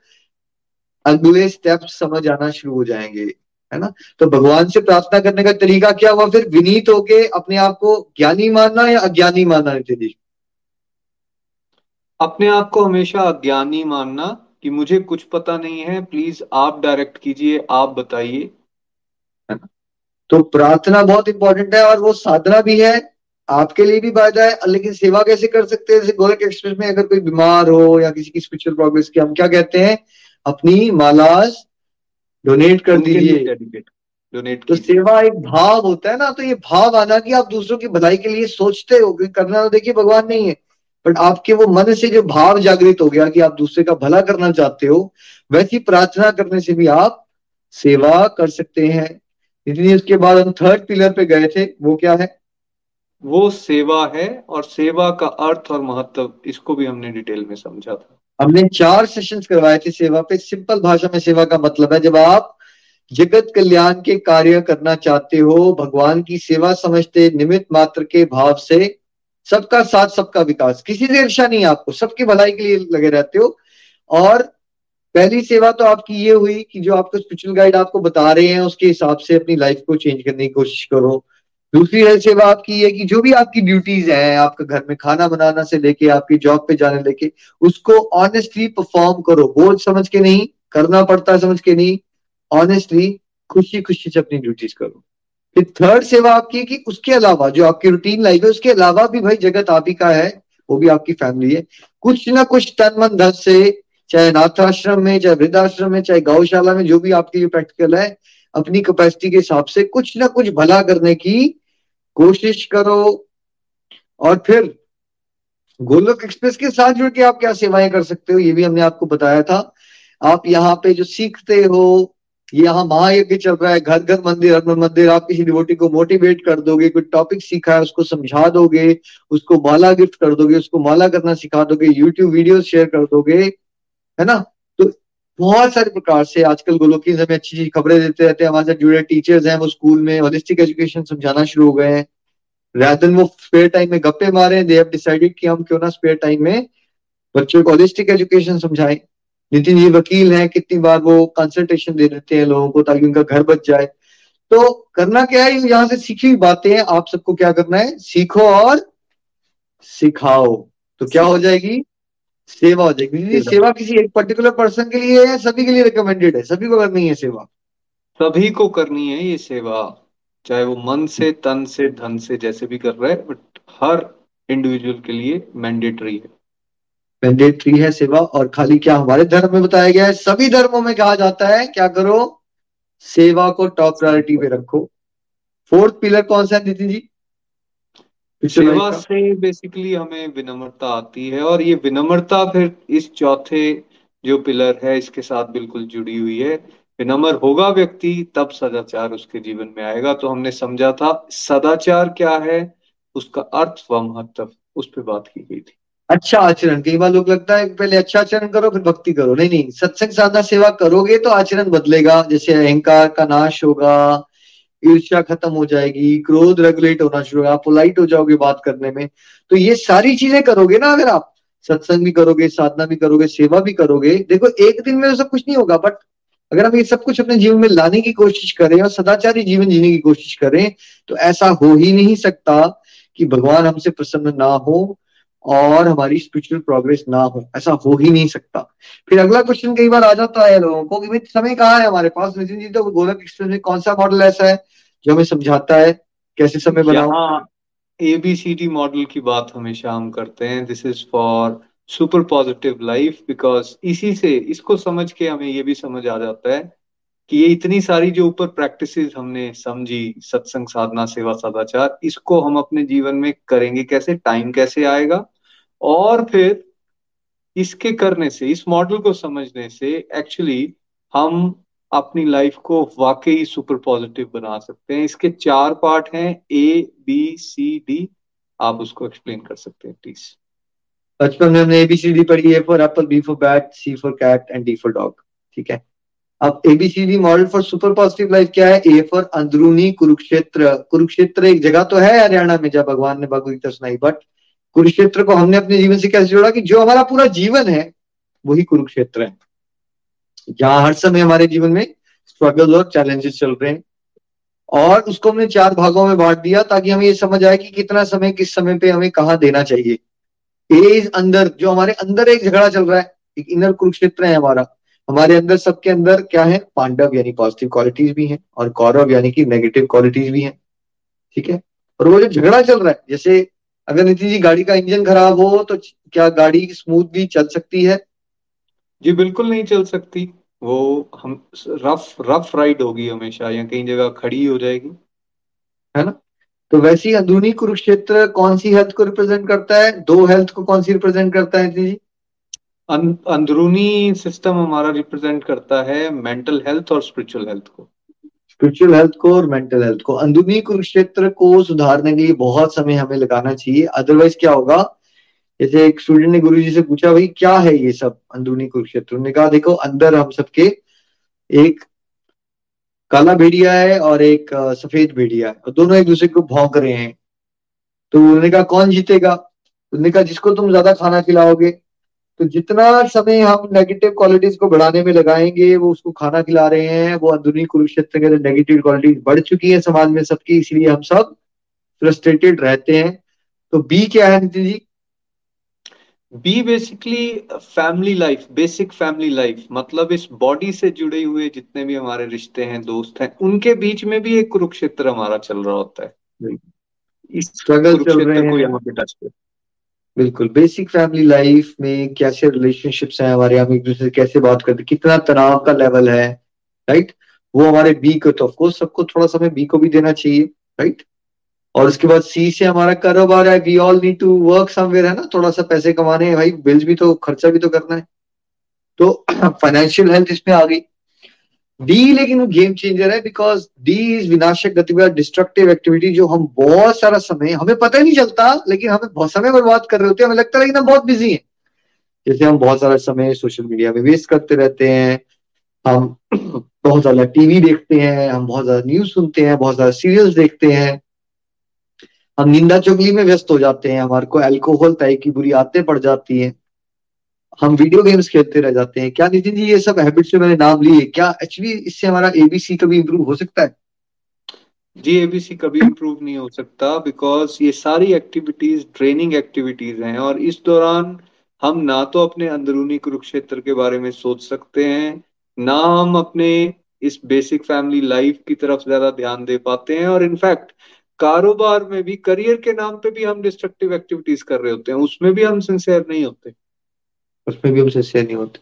अगले स्टेप समझ आना शुरू हो जाएँगे। है ना? तो भगवान से प्रार्थना करने का तरीका क्या हुआ? फिर विनीत होके अपने आप को ज्ञानी मानना या अज्ञानी मानना नितिन अपने आप को हमेशा अज्ञानी मानना कि मुझे कुछ पता नहीं है। प्लीज़ आप डायरेक्ट कीजिए आप बताइए। तो प्रार्थना बहुत इंपॉर्टेंट है और वो साधना भी है। आपके लिए भी फ़ायदा है लेकिन सेवा कैसे कर सकते हैं? जैसे गोरख एक्सप्रेस में अगर कोई बीमार हो या किसी की स्पिरिचुअल प्रोग्रेस की हम क्या कहते हैं? अपनी मालाज डोनेट कर दीजिए। डोनेट तो सेवा एक भाव होता है ना तो ये भाव आना कि आप दूसरों की भलाई के लिए सोचते हो कि करना तो देखिए भगवान नहीं है बट आपके वो मन से जो भाव जागृत हो गया कि आप दूसरे का भला करना चाहते हो वैसी प्रार्थना करने से भी आप सेवा कर सकते हैं। इसलिए उसके बाद हम थर्ड पिलर पे गए थे वो क्या है? वो सेवा है और सेवा का अर्थ और महत्व इसको भी हमने डिटेल में समझा था। हमने चार सेशंस करवाए थे सेवा पे। सिंपल भाषा में सेवा का मतलब है, जब आप जगत कल्याण के कार्य करना चाहते हो, भगवान की सेवा समझते निमित मात्र के भाव से, सबका साथ, सबका विकास। किसी से ईर्षा नहीं आपको, सबकी भलाई के लिए लगे रहते हो। और पहली सेवा तो आपकी ये हुई कि जो आपको स्पिरिचुअल गाइड आपको बता रहे हैं, उसके हिसाब से अपनी लाइफ को चेंज करने की कोशिश करो। दूसरी सेवा आपकी है कि जो भी आपकी ड्यूटीज़ हैं, आपका घर में खाना बनाना से लेके, आपकी जॉब पे जाने लेके, उसको ऑनेस्टली परफॉर्म करो। बोझ समझ के नहीं, करना पड़ता समझ के नहीं ऑनेस्टली खुशी खुशी से अपनी ड्यूटीज़ करो। फिर थर्ड सेवा आपकी है कि उसके अलावा, जो आपकी रूटीन लाइफ है, उसके अलावा भी भाई जगत आप ही का है, वो भी आपकी फैमिली है। कुछ ना कुछ तन मन धन से, चाहे नाथाश्रम में, चाहे वृद्धाश्रम में, चाहे गौशाला में, जो भी आपकी प्रैक्टिकल है, अपनी कैपेसिटी के हिसाब से कुछ ना कुछ भला करने की कोशिश करो और फिर गोलोक एक्सप्रेस के साथ जुड़ के आप क्या सेवाएँ कर सकते हो, ये भी हमने आपको बताया था। आप यहाँ पे जो सीखते हो यहाँ महायज्ञ चल रहा है, घर घर मंदिर, हर मंदिर, आप किसी डिवोटी को मोटिवेट कर दोगे, कोई टॉपिक सीखा है, उसको समझा दोगे, उसको माला गिफ्ट कर दोगे, उसको माला करना सिखा दोगे यूट्यूब वीडियो शेयर कर दोगे, है ना? बहुत सारे प्रकार से आजकल गोलोकी हमें अच्छी खबरें देते रहते हैं। हमारे साथ जुड़े टीचर्स हैं वो स्कूल में होलिस्टिक एजुकेशन समझाना शुरू हो गए हैं। रैदन वो स्पेयर टाइम में गप्पे मारे दे हैव डिसाइडेड कि हम क्यों ना स्पेयर टाइम में बच्चों को होलिस्टिक एजुकेशन समझाएँ। नितिन जी वकील हैं, कितनी बार वो कंसल्टेशन दे देते हैं लोगों को ताकि उनका घर बच जाए। तो करना क्या है? यहाँ से सीखी हुई बातें हैं। आप सबको क्या करना है? सीखो और सिखाओ। तो क्या हो जाएगी? सेवा हो जाएगी। सेवा। किसी एक पर्टिकुलर पर्सन के लिए है सभी के लिए रिकमेंडेड है सभी को करनी है सेवा। सभी को करनी है ये सेवा चाहे वो मन से तन से धन से जैसे भी कर रहे हैं बट हर इंडिविजुअल के लिए मैंडेटरी है। मैंडेटरी है सेवा और खाली क्या हमारे धर्म में बताया गया है? सभी धर्मों में कहा जाता है क्या करो? सेवा को टॉप प्रायोरिटी पे रखो। फोर्थ पिलर कौन सा है नितिन जी? सेवा से बेसिकली हमें विनम्रता आती है और ये विनम्रता फिर इस चौथे जो पिलर है इसके साथ बिल्कुल जुड़ी हुई है। विनम्र होगा व्यक्ति तब सदाचार उसके जीवन में आएगा। तो हमने समझा था सदाचार क्या है? उसका अर्थ व महत्व उस पर बात की गई थी। अच्छा आचरण कई बार लोग लगता है पहले अच्छा आचरण करो फिर भक्ति करो। नहीं नहीं सत्संग साधना सेवा करोगे तो आचरण बदलेगा। जैसे अहंकार का नाश होगा ईर्ष्या खत्म हो जाएगी, क्रोध रेगुलेट होना शुरू होगा पोलाइट हो जाओगे बात करने में। तो ये सारी चीज़ें करोगे ना अगर आप, सत्संग भी करोगे, साधना भी करोगे, सेवा भी करोगे, देखो एक दिन में तो सब कुछ नहीं होगा बट अगर हम ये सब कुछ अपने जीवन में लाने की कोशिश करें और सदाचारी जीवन जीने की कोशिश करें तो ऐसा हो ही नहीं सकता कि भगवान हमसे प्रसन्न ना हो और हमारी स्पिरिचुअल प्रोग्रेस ना हो, ऐसा हो ही नहीं सकता। फिर अगला क्वेश्चन कई बार आ जाता है लोगों को कि समय कहाँ है हमारे पास? नितिन जी तो गोलक एक्सप्रेस में कौन सा मॉडल ऐसा है जो हमें समझाता है? कैसे समय बनाओ एबीसीडी मॉडल की बात हमेशा हम करते हैं। This is for super positive life because इसी से, इसको समझ के हमें ये भी समझ आ जाता है कि ये इतनी सारी जो ऊपर प्रैक्टिसेस हमने समझी, सत्संग, साधना, सेवा, सदाचार, इसको हम अपने जीवन में करेंगे कैसे टाइम कैसे आएगा? और फिर इसके करने से, इस मॉडल को समझने से एक्चुअली हम अपनी लाइफ को वाकई सुपर पॉजिटिव बना सकते हैं। इसके चार पार्ट हैं ए बी सी डी आप उसको एक्सप्लेन कर सकते हैं प्लीज़ बचपन में हमने एबीसीडी पढ़ी है for apple B for bat C for cat and D for dog ठीक है? अब A B C D model for super positive life क्या है? ए फॉर अंदरूनी कुरुक्षेत्र कुरुक्षेत्र एक जगह तो है हरियाणा में जब भगवान ने भगवदगीता सुनाई बट कुरुक्षेत्र को हमने अपने जीवन से कैसे जोड़ा कि जो हमारा पूरा जीवन है, वही कुरुक्षेत्र है। जहाँ हर समय हमारे जीवन में स्ट्रगल और चैलेंजेस चल रहे हैं। और उसको हमने चार भागों में बांट दिया ताकि हमें ये समझ आए कि कितना समय, किस समय पे हमें कहा देना चाहिए। ए इज़ अंदर, जो हमारे अंदर एक झगड़ा चल रहा है, एक इनर कुरुक्षेत्र है हमारा। हमारे अंदर सबके अंदर क्या है? पांडव यानी पॉजिटिव क्वालिटीज भी हैं और कौरव यानी कि नेगेटिव क्वालिटीज भी हैं। ठीक है? और वो जो झगड़ा चल रहा है जैसे अगर नितिन जी गाड़ी का इंजन खराब हो तो क्या गाड़ी स्मूथली चल सकती है? जी बिल्कुल नहीं चल सकती। वो हम रफ रफ राइड होगी हमेशा या कहीं जगह खड़ी हो जाएगी। है ना? तो वैसी अंदरूनी कुरुक्षेत्र कौन सी हेल्थ को रिप्रेजेंट करता है? दो हेल्थ को कौन सी रिप्रेजेंट करता है नीति जी? अं, अंदरूनी सिस्टम हमारा रिप्रेजेंट करता है मेंटल हेल्थ और स्पिरिचुअल हेल्थ को। स्पिरिचुअल हेल्थ को और मेंटल हेल्थ को। अंदरूनी कुरुक्षेत्र को सुधारने के लिए बहुत समय हमें लगाना चाहिए। अदरवाइज़ क्या होगा? जैसे एक स्टूडेंट ने गुरु जी से पूछा भाई क्या है ये सब अंदरूनी कुरुक्षेत्र? उन्होंने कहा देखो अंदर हम सबके एक काला भेड़िया है और एक सफ़ेद भेड़िया है। और दोनों एक दूसरे को भौंक रहे हैं। तो उन्होंने कहा कौन जीतेगा? उन्होंने कहा जिसको तुम ज़्यादा खाना खिलाओगे तो जितना समय हम नेगेटिव क्वालिटीज को बढ़ाने में लगाएँगे वो उसको खाना खिला रहे हैं वो अंदरूनी कुरुक्षेत्र के अंदर नेगेटिव क्वालिटीज बढ़ चुकी है समाज में सबकी इसलिए हम सब फ्रस्ट्रेटेड रहते हैं। तो बी क्या है Nitin ji? B basically family life basic family life मतलब इस बॉडी से जुड़े हुए जितने भी हमारे रिश्ते हैं दोस्त हैं उनके बीच में भी एक कुरुक्षेत्र हमारा चल रहा होता है। इस स्ट्रगल चल रहे हैं। को यहाँ पे टच कर। बिल्कुल। बेसिक फैमिली लाइफ में कैसे रिलेशनशिप्स हैं हमारे, हम एक दूसरे से कैसे बात करते कितना तनाव का लेवल है राइट वो हमारे बी को तो ऑफकोर्स सबको थोड़ा समय बी को भी देना चाहिए राइट और उसके बाद सी से हमारा कारोबार है we all need to work somewhere है ना? थोड़ा सा पैसे कमाने हैं, भाई बिल्स भी तो खर्चा भी तो करना है। तो फाइनेंशियल हेल्थ इसमें आ गई। डी लेकिन वो गेम चेंजर है बिकॉज़ डी इज़ विनाशक गतिविधि डिस्ट्रक्टिव एक्टिविटी जो हम बहुत सारा समय, हमें पता ही नहीं चलता, लेकिन हमें बहुत समय बर्बाद कर रहे होते हैं, हमें लगता है लेकिन हम बहुत बिज़ी हैं। जैसे हम बहुत सारा समय सोशल मीडिया में वेस्ट करते रहते हैं, हम बहुत ज़्यादा टीवी देखते हैं, हम बहुत ज़्यादा न्यूज़ सुनते हैं, बहुत ज़्यादा सीरियल्स देखते हैं। हम निंदा चुगली में व्यस्त हो जाते हैं, हमारे को एल्कोहल तय की बुरी आदतें पड़ जाती हैं। हम वीडियो गेम्स खेलते रह जाते हैं। क्या नितिन जी, ये सब हैबिट से मैंने नाम लिए? क्या एक्चुअली इससे हमारा एबीसी कभी इंप्रूव हो सकता है? जी एबीसी कभी इंप्रूव नहीं हो सकता बिकॉज़ ये सारी एक्टिविटीज़ ट्रेनिंग एक्टिविटीज़ हैं और इस दौरान हम ना तो अपने अंदरूनी कुरुक्षेत्र के बारे में सोच सकते हैं, ना हम अपने इस बेसिक फैमिली लाइफ की तरफ़ ज़्यादा ध्यान दे पाते हैं और इनफैक्ट कारोबार में भी करियर के नाम पे भी हम डिस्ट्रक्टिव एक्टिविटीज़ कर रहे होते हैं, उसमें भी हम सिंसियर नहीं होते। उसमें भी हम सिंसियर नहीं होते।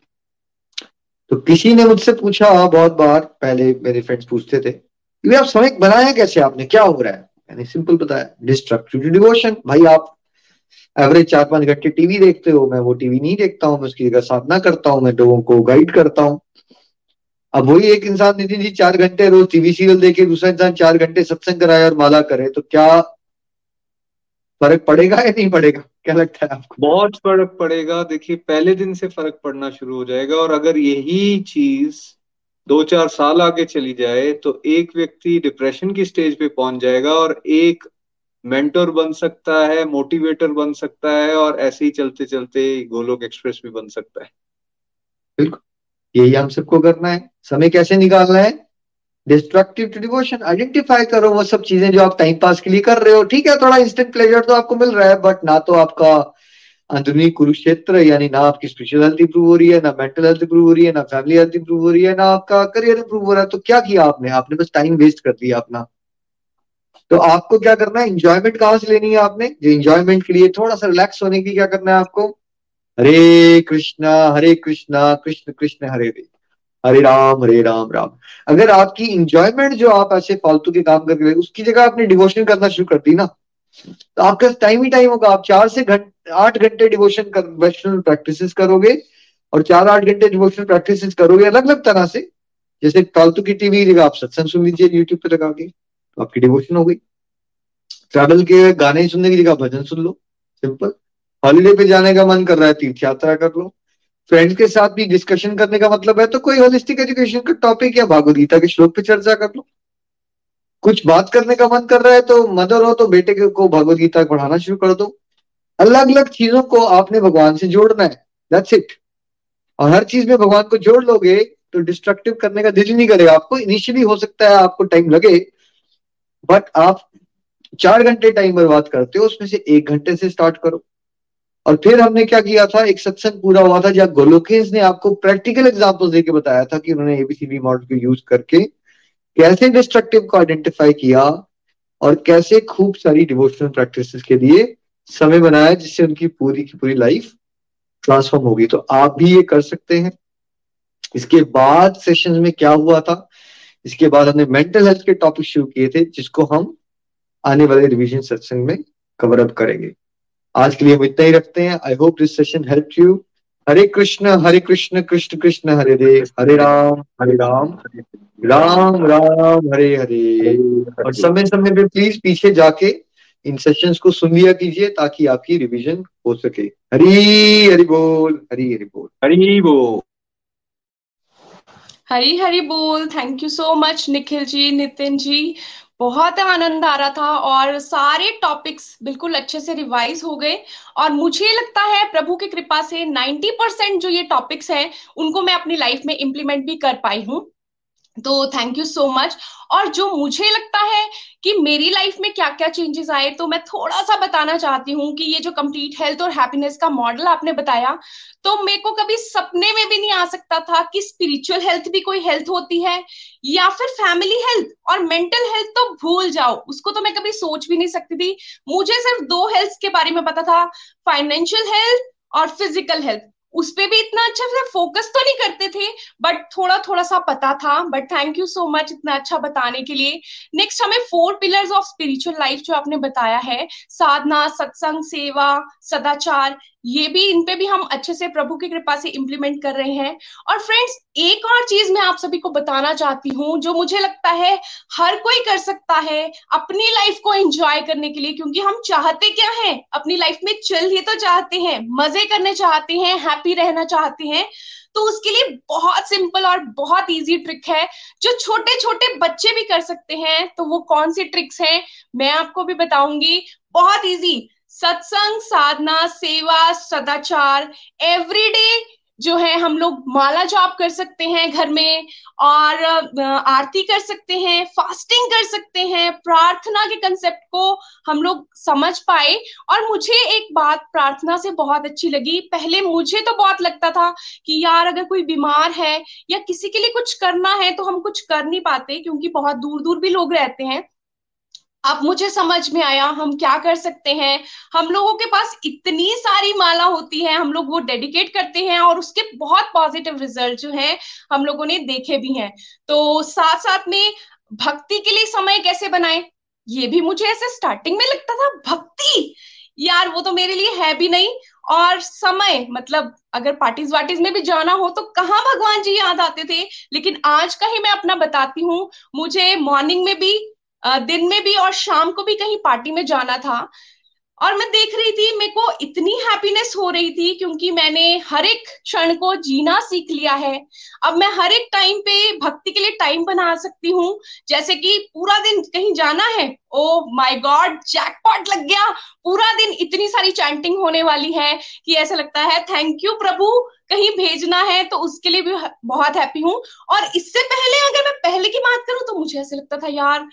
तो किसी ने मुझसे पूछा बहुत बार पहले मेरे फ्रेंड्स पूछते थे कि आप समय बनाया कैसे? आपने क्या हो रहा है? मैंने सिंपल बताया डिस्ट्रक्टिव डिवोशन भाई, आप एवरेज चार पाँच घंटे टीवी देखते हो, मैं वो टीवी नहीं देखता हूँ, मैं उसकी जगह साधना करता हूँ, मैं लोगों को गाइड करता हूँ। अब वही एक इंसान नितिन जी चार घंटे रोज टीवी सीरियल देखे दूसरा इंसान चार घंटे सत्संग कराए और माला करे तो क्या फ़र्क पड़ेगा या नहीं पड़ेगा? क्या लगता है आपको। बहुत फ़र्क पड़ेगा। देखिए पहले दिन से फ़र्क पड़ना शुरू हो जाएगा और अगर यही चीज़ दो चार साल आगे चली जाए तो एक व्यक्ति डिप्रेशन की स्टेज पे पहुँच जाएगा और एक मेंटर बन सकता है मोटिवेटर बन सकता है और ऐसे ही चलते चलते गोलोक एक्सप्रेस भी बन सकता है। बिल्कुल। यही हम सबको करना है। समय कैसे निकालना है? डिस्ट्रक्टिव टू डिवोशन आइडेंटिफाई करो वो सब चीज़ें जो आप टाइम पास के लिए कर रहे हो। ठीक है, थोड़ा इंस्टेंट प्लेजर तो आपको मिल रहा है बट ना तो आपका अंदरूनी कुरुक्षेत्र, यानी ना आपकी स्पिरिचुअल हेल्थ इंप्रूव हो रही है, ना मेंटल हेल्थ इंप्रूव हो रही है, ना फैमिली हेल्थ इंप्रूव हो रही है, ना आपका करियर इंप्रूव हो रहा है। तो क्या किया आपने? आपने बस टाइम वेस्ट कर दिया अपना। तो आपको क्या करना है? इंजॉयमेंट कहाँ से लेनी है आपने? जो इंजॉयमेंट के लिए थोड़ा सा रिलैक्स होने की क्या करना है आपको? हरे कृष्णा हरे कृष्णा, कृष्ण कृष्ण, हरे हरे हरे राम हरे राम राम। अगर आपकी इंजॉयमेंट जो आप ऐसे फालतू के काम करके उसकी जगह आपने डिवोशन करना शुरू कर दी ना। तो आपका टाइम ही टाइम होगा। आप चार से घंटे आठ घंटे डिवोशन कर प्रैक्टिस करोगे और चार आठ घंटे डिवोशनल प्रैक्टिस करोगे अलग अलग तरह से। जैसे फालतू की टीवी जगह आप सत्संग सुन लीजिए यूट्यूब पे लगा के तो आपकी डिवोशन हो गई। ट्रैवल के गाने सुनने की जगह भजन सुन लो सिंपल हॉलीडे पे जाने का मन कर रहा है तीर्थ यात्रा कर लो। फ्रेंड्स के साथ भी डिस्कशन करने का मतलब है तो कोई होलिस्टिक एजुकेशन का टॉपिक या भागवदगीता के श्लोक पे चर्चा कर लो। कुछ बात करने का मन कर रहा है तो मदर हो तो बेटे को भगवदगीता पढ़ाना शुरू कर दो। अलग अलग चीज़ों को आपने भगवान से जोड़ना है। दैट्स इट और हर चीज़ में भगवान को जोड़ लोगे तो डिस्ट्रक्टिव करने का दिल नहीं करेगा। आपको इनिशियली हो सकता है, आपको टाइम लगे बट आप चार घंटे टाइम बर्बाद करते हो, उसमें से एक घंटे से स्टार्ट करो। और फिर हमने क्या किया था? एक सत्संग पूरा हुआ था जहाँ गोलोकेश ने आपको प्रैक्टिकल एग्ज़ाम्पल देके बताया था कि उन्होंने एबीसीडी मॉडल को यूज़ करके कैसे डिस्ट्रक्टिव को आइडेंटिफाई किया और कैसे खूब सारी डिवोशनल प्रैक्टिस के लिए समय बनाया जिससे उनकी पूरी की पूरी लाइफ ट्रांसफॉर्म होगी। तो आप भी ये कर सकते हैं। इसके बाद सेशन में क्या हुआ था? इसके बाद हमने मेंटल हेल्थ के टॉपिक शुरू किए थे, जिसको हम आने वाले रिवीजन सेशन में कवर अप करेंगे। आज के लिए हम इतना ही रखते हैं। I hope this session help you Hare Krishna Hare Krishna Krishna Krishna Hare Hare Hare Ram Hare Ram Ram Ram Hare Hare. और समय समय पे प्लीज़ पीछे जाके इन सेशंस को सुन लिया कीजिए ताकि आपकी रिवीजन हो सके। हरी हरि बोल हरी हरि बोल। हरी बोल। हरी हरी बोल। Thank you so much Nikhil ji Nitin ji. बहुत आनंद आ रहा था और सारे टॉपिक्स बिल्कुल अच्छे से रिवाइज हो गए। और मुझे लगता है प्रभु की कृपा से 90 परसेंट जो ये टॉपिक्स हैं, उनको मैं अपनी लाइफ में इंप्लीमेंट भी कर पाई हूँ। तो थैंक यू सो मच और जो मुझे लगता है कि मेरी लाइफ में क्या क्या चेंजेस आए तो मैं थोड़ा सा बताना चाहती हूँ कि ये जो कंप्लीट हेल्थ और हैप्पीनेस का मॉडल आपने बताया तो मेरे को कभी सपने में भी नहीं आ सकता था कि स्पिरिचुअल हेल्थ भी कोई हेल्थ होती है, या फिर फैमिली हेल्थ और मेंटल हेल्थ तो भूल जाओ। उसको तो मैं कभी सोच भी नहीं सकती थी। मुझे सिर्फ़ दो हेल्थ के बारे में पता था फाइनेंशियल हेल्थ और फ़िज़िकल हेल्थ उस पर भी इतना अच्छा से फोकस तो नहीं करते थे बट थोड़ा थोड़ा सा पता था but thank you so much इतना अच्छा बताने के लिए। नेक्स्ट हमें four pillars of spiritual life जो आपने बताया है, साधना, सत्संग, सेवा, सदाचार ये भी, इन पे भी हम अच्छे से प्रभु की कृपा से इम्प्लीमेंट कर रहे हैं। और फ्रेंड्स एक और चीज़ मैं आप सभी को बताना चाहती हूँ, जो मुझे लगता है हर कोई कर सकता है अपनी लाइफ को एंजॉय करने के लिए, क्योंकि हम चाहते क्या है? अपनी लाइफ में चल ही तो चाहते हैं, मज़े करने चाहते हैं हैप्पी रहना चाहते हैं। तो उसके लिए बहुत सिंपल और बहुत इजी ट्रिक है, जो छोटे छोटे बच्चे भी कर सकते हैं। तो वो कौन सी ट्रिक्स हैं? मैं आपको भी बताऊँगी। बहुत इजी सत्संग, साधना, सेवा, सदाचार एवरीडे जो है हम लोग माला जाप कर सकते हैं घर में और आरती कर सकते हैं फास्टिंग कर सकते हैं, प्रार्थना के कंसेप्ट को हम लोग समझ पाए। और मुझे एक बात प्रार्थना से बहुत अच्छी लगी। पहले मुझे तो बहुत लगता था कि यार अगर कोई बीमार है या किसी के लिए कुछ करना है तो हम कुछ कर नहीं पाते क्योंकि बहुत दूर दूर भी लोग रहते हैं। अब मुझे समझ में आया हम क्या कर सकते हैं। हम लोगों के पास इतनी सारी माला होती है, हम लोग वो डेडिकेट करते हैं और उसके बहुत पॉजिटिव रिज़ल्ट जो है, हम लोगों ने देखे भी हैं। तो साथ साथ में भक्ति के लिए समय कैसे बनाए? ये भी मुझे ऐसे स्टार्टिंग में लगता था, भक्ति! यार, वो तो मेरे लिए है भी नहीं और समय मतलब अगर पार्टीज़ वार्टीज में भी जाना हो तो कहाँ भगवान जी याद आते थे? लेकिन आज का ही मैं अपना बताती हूँ, मुझे मॉर्निंग में भी दिन में भी और शाम को भी कहीं पार्टी में जाना था। और मैं देख रही थी, मेरे को इतनी हैप्पीनेस हो रही थी क्योंकि मैंने हर एक क्षण को जीना सीख लिया है। अब मैं हर एक टाइम पे भक्ति के लिए टाइम बना सकती हूँ। जैसे कि पूरा दिन कहीं जाना है ओ माय गॉड जैकपॉट लग गया। पूरा दिन इतनी सारी चैंटिंग होने वाली है कि ऐसा लगता है थैंक यू प्रभु, कहीं भेजना है तो उसके लिए भी बहुत हैप्पी हूँ। और इससे पहले अगर मैं पहले की बात करूँ तो मुझे ऐसा लगता था, यार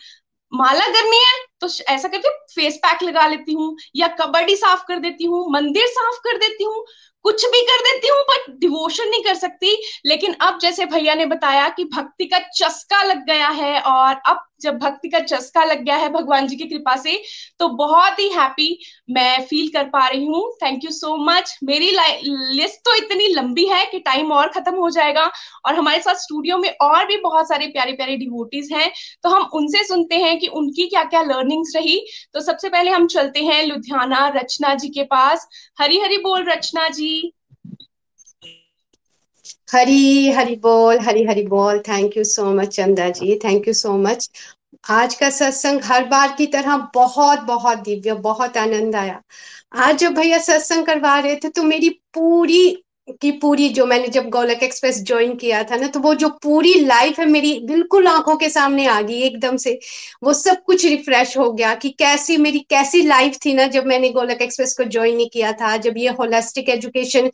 माला करनी है तो ऐसा करती हूँ फेस पैक लगा लेती हूँ, या कबड्डी साफ़ कर देती हूँ, मंदिर साफ़ कर देती हूँ। कुछ भी कर देती हूँ बट डिवोशन नहीं कर सकती। लेकिन अब जैसे भैया ने बताया कि भक्ति का चस्का लग गया है और अब जब भक्ति का चस्का लग गया है भगवान जी की कृपा से तो बहुत ही हैप्पी मैं फील कर पा रही हूँ। थैंक यू सो मच मेरी लिस्ट तो इतनी लंबी है कि टाइम और खत्म हो जाएगा और हमारे साथ स्टूडियो में और भी बहुत सारे प्यारे प्यारे डिवोटीज हैं। तो हम उनसे सुनते हैं कि उनकी क्या क्या लर्निंग्स रही। तो सबसे पहले हम चलते हैं लुधियाना रचना जी के पास। हरी हरी बोल रचना जी। हरी हरी बोल हरी हरी बोल thank you so much Chanda ji thank you so much आज का सत्संग हर बार की तरह बहुत बहुत दिव्य, बहुत आनंद आया। आज जब भैया सत्संग करवा रहे थे तो मेरी पूरी की पूरी जो मैंने जब गोलक एक्सप्रेस ज्वाइन किया था ना तो वो जो पूरी लाइफ है मेरी बिल्कुल आँखों के सामने आ गई एकदम से। वो सब कुछ रिफ्रेश हो गया कि कैसी मेरी, कैसी लाइफ थी ना जब मैंने गोलक एक्सप्रेस को ज्वाइन नहीं किया था, जब ये होलिस्टिक एजुकेशन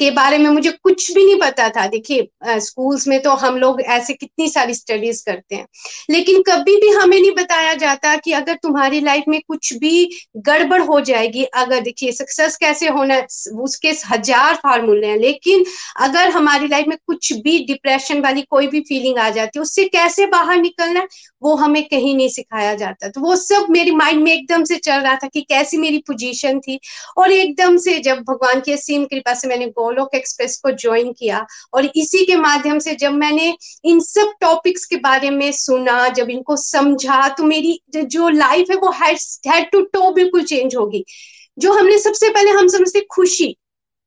के बारे में मुझे कुछ भी नहीं पता था। देखिए स्कूल्स में तो हम लोग ऐसे कितनी सारी स्टडीज़ करते हैं। लेकिन कभी भी हमें नहीं बताया जाता कि अगर तुम्हारी लाइफ में कुछ भी गड़बड़ हो जाएगी, अगर देखिए सक्सेस कैसे होना उसके हज़ार फार्मूले हैं। लेकिन अगर हमारी लाइफ में कुछ भी डिप्रेशन वाली कोई भी फीलिंग आ जाती है, उससे कैसे बाहर निकलना वो हमें कहीं नहीं सिखाया जाता। तो वो सब मेरे माइंड में एकदम से चल रहा था कि कैसी मेरी पोजीशन थी। और एकदम से जब भगवान की असीम कृपा से मैंने गोलोक एक्सप्रेस को ज्वाइन किया। और इसी के माध्यम से जब मैंने इन सब टॉपिक्स के बारे में सुना, जब इनको समझा तो मेरी जो लाइफ है वो हेड टू टो बिल्कुल चेंज होगी जो हमने सबसे पहले हम समझते खुशी।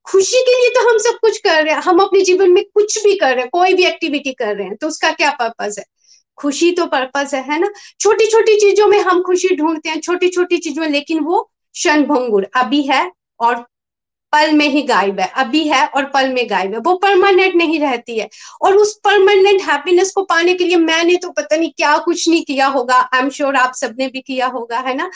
खुशी के लिए तो हम सब कुछ कर रहे हैं। हम अपने जीवन में कुछ भी कर रहे हैं, कोई भी एक्टिविटी कर रहे हैं तो उसका क्या पर्पज है? खुशी तो पर्पज है है ना? छोटी छोटी चीज़ों में हम खुशी ढूंढते हैं छोटी छोटी चीज़ों में, लेकिन वो क्षण अभी है और पल में ही गायब है, अभी है और पल में गायब है। वो परमानेंट नहीं रहती है। और उस परमानेंट हैप्पीनेस को पाने के लिए मैंने तो पता नहीं क्या कुछ नहीं किया होगा। आई एम श्योर आप सबने भी किया होगा, है ना?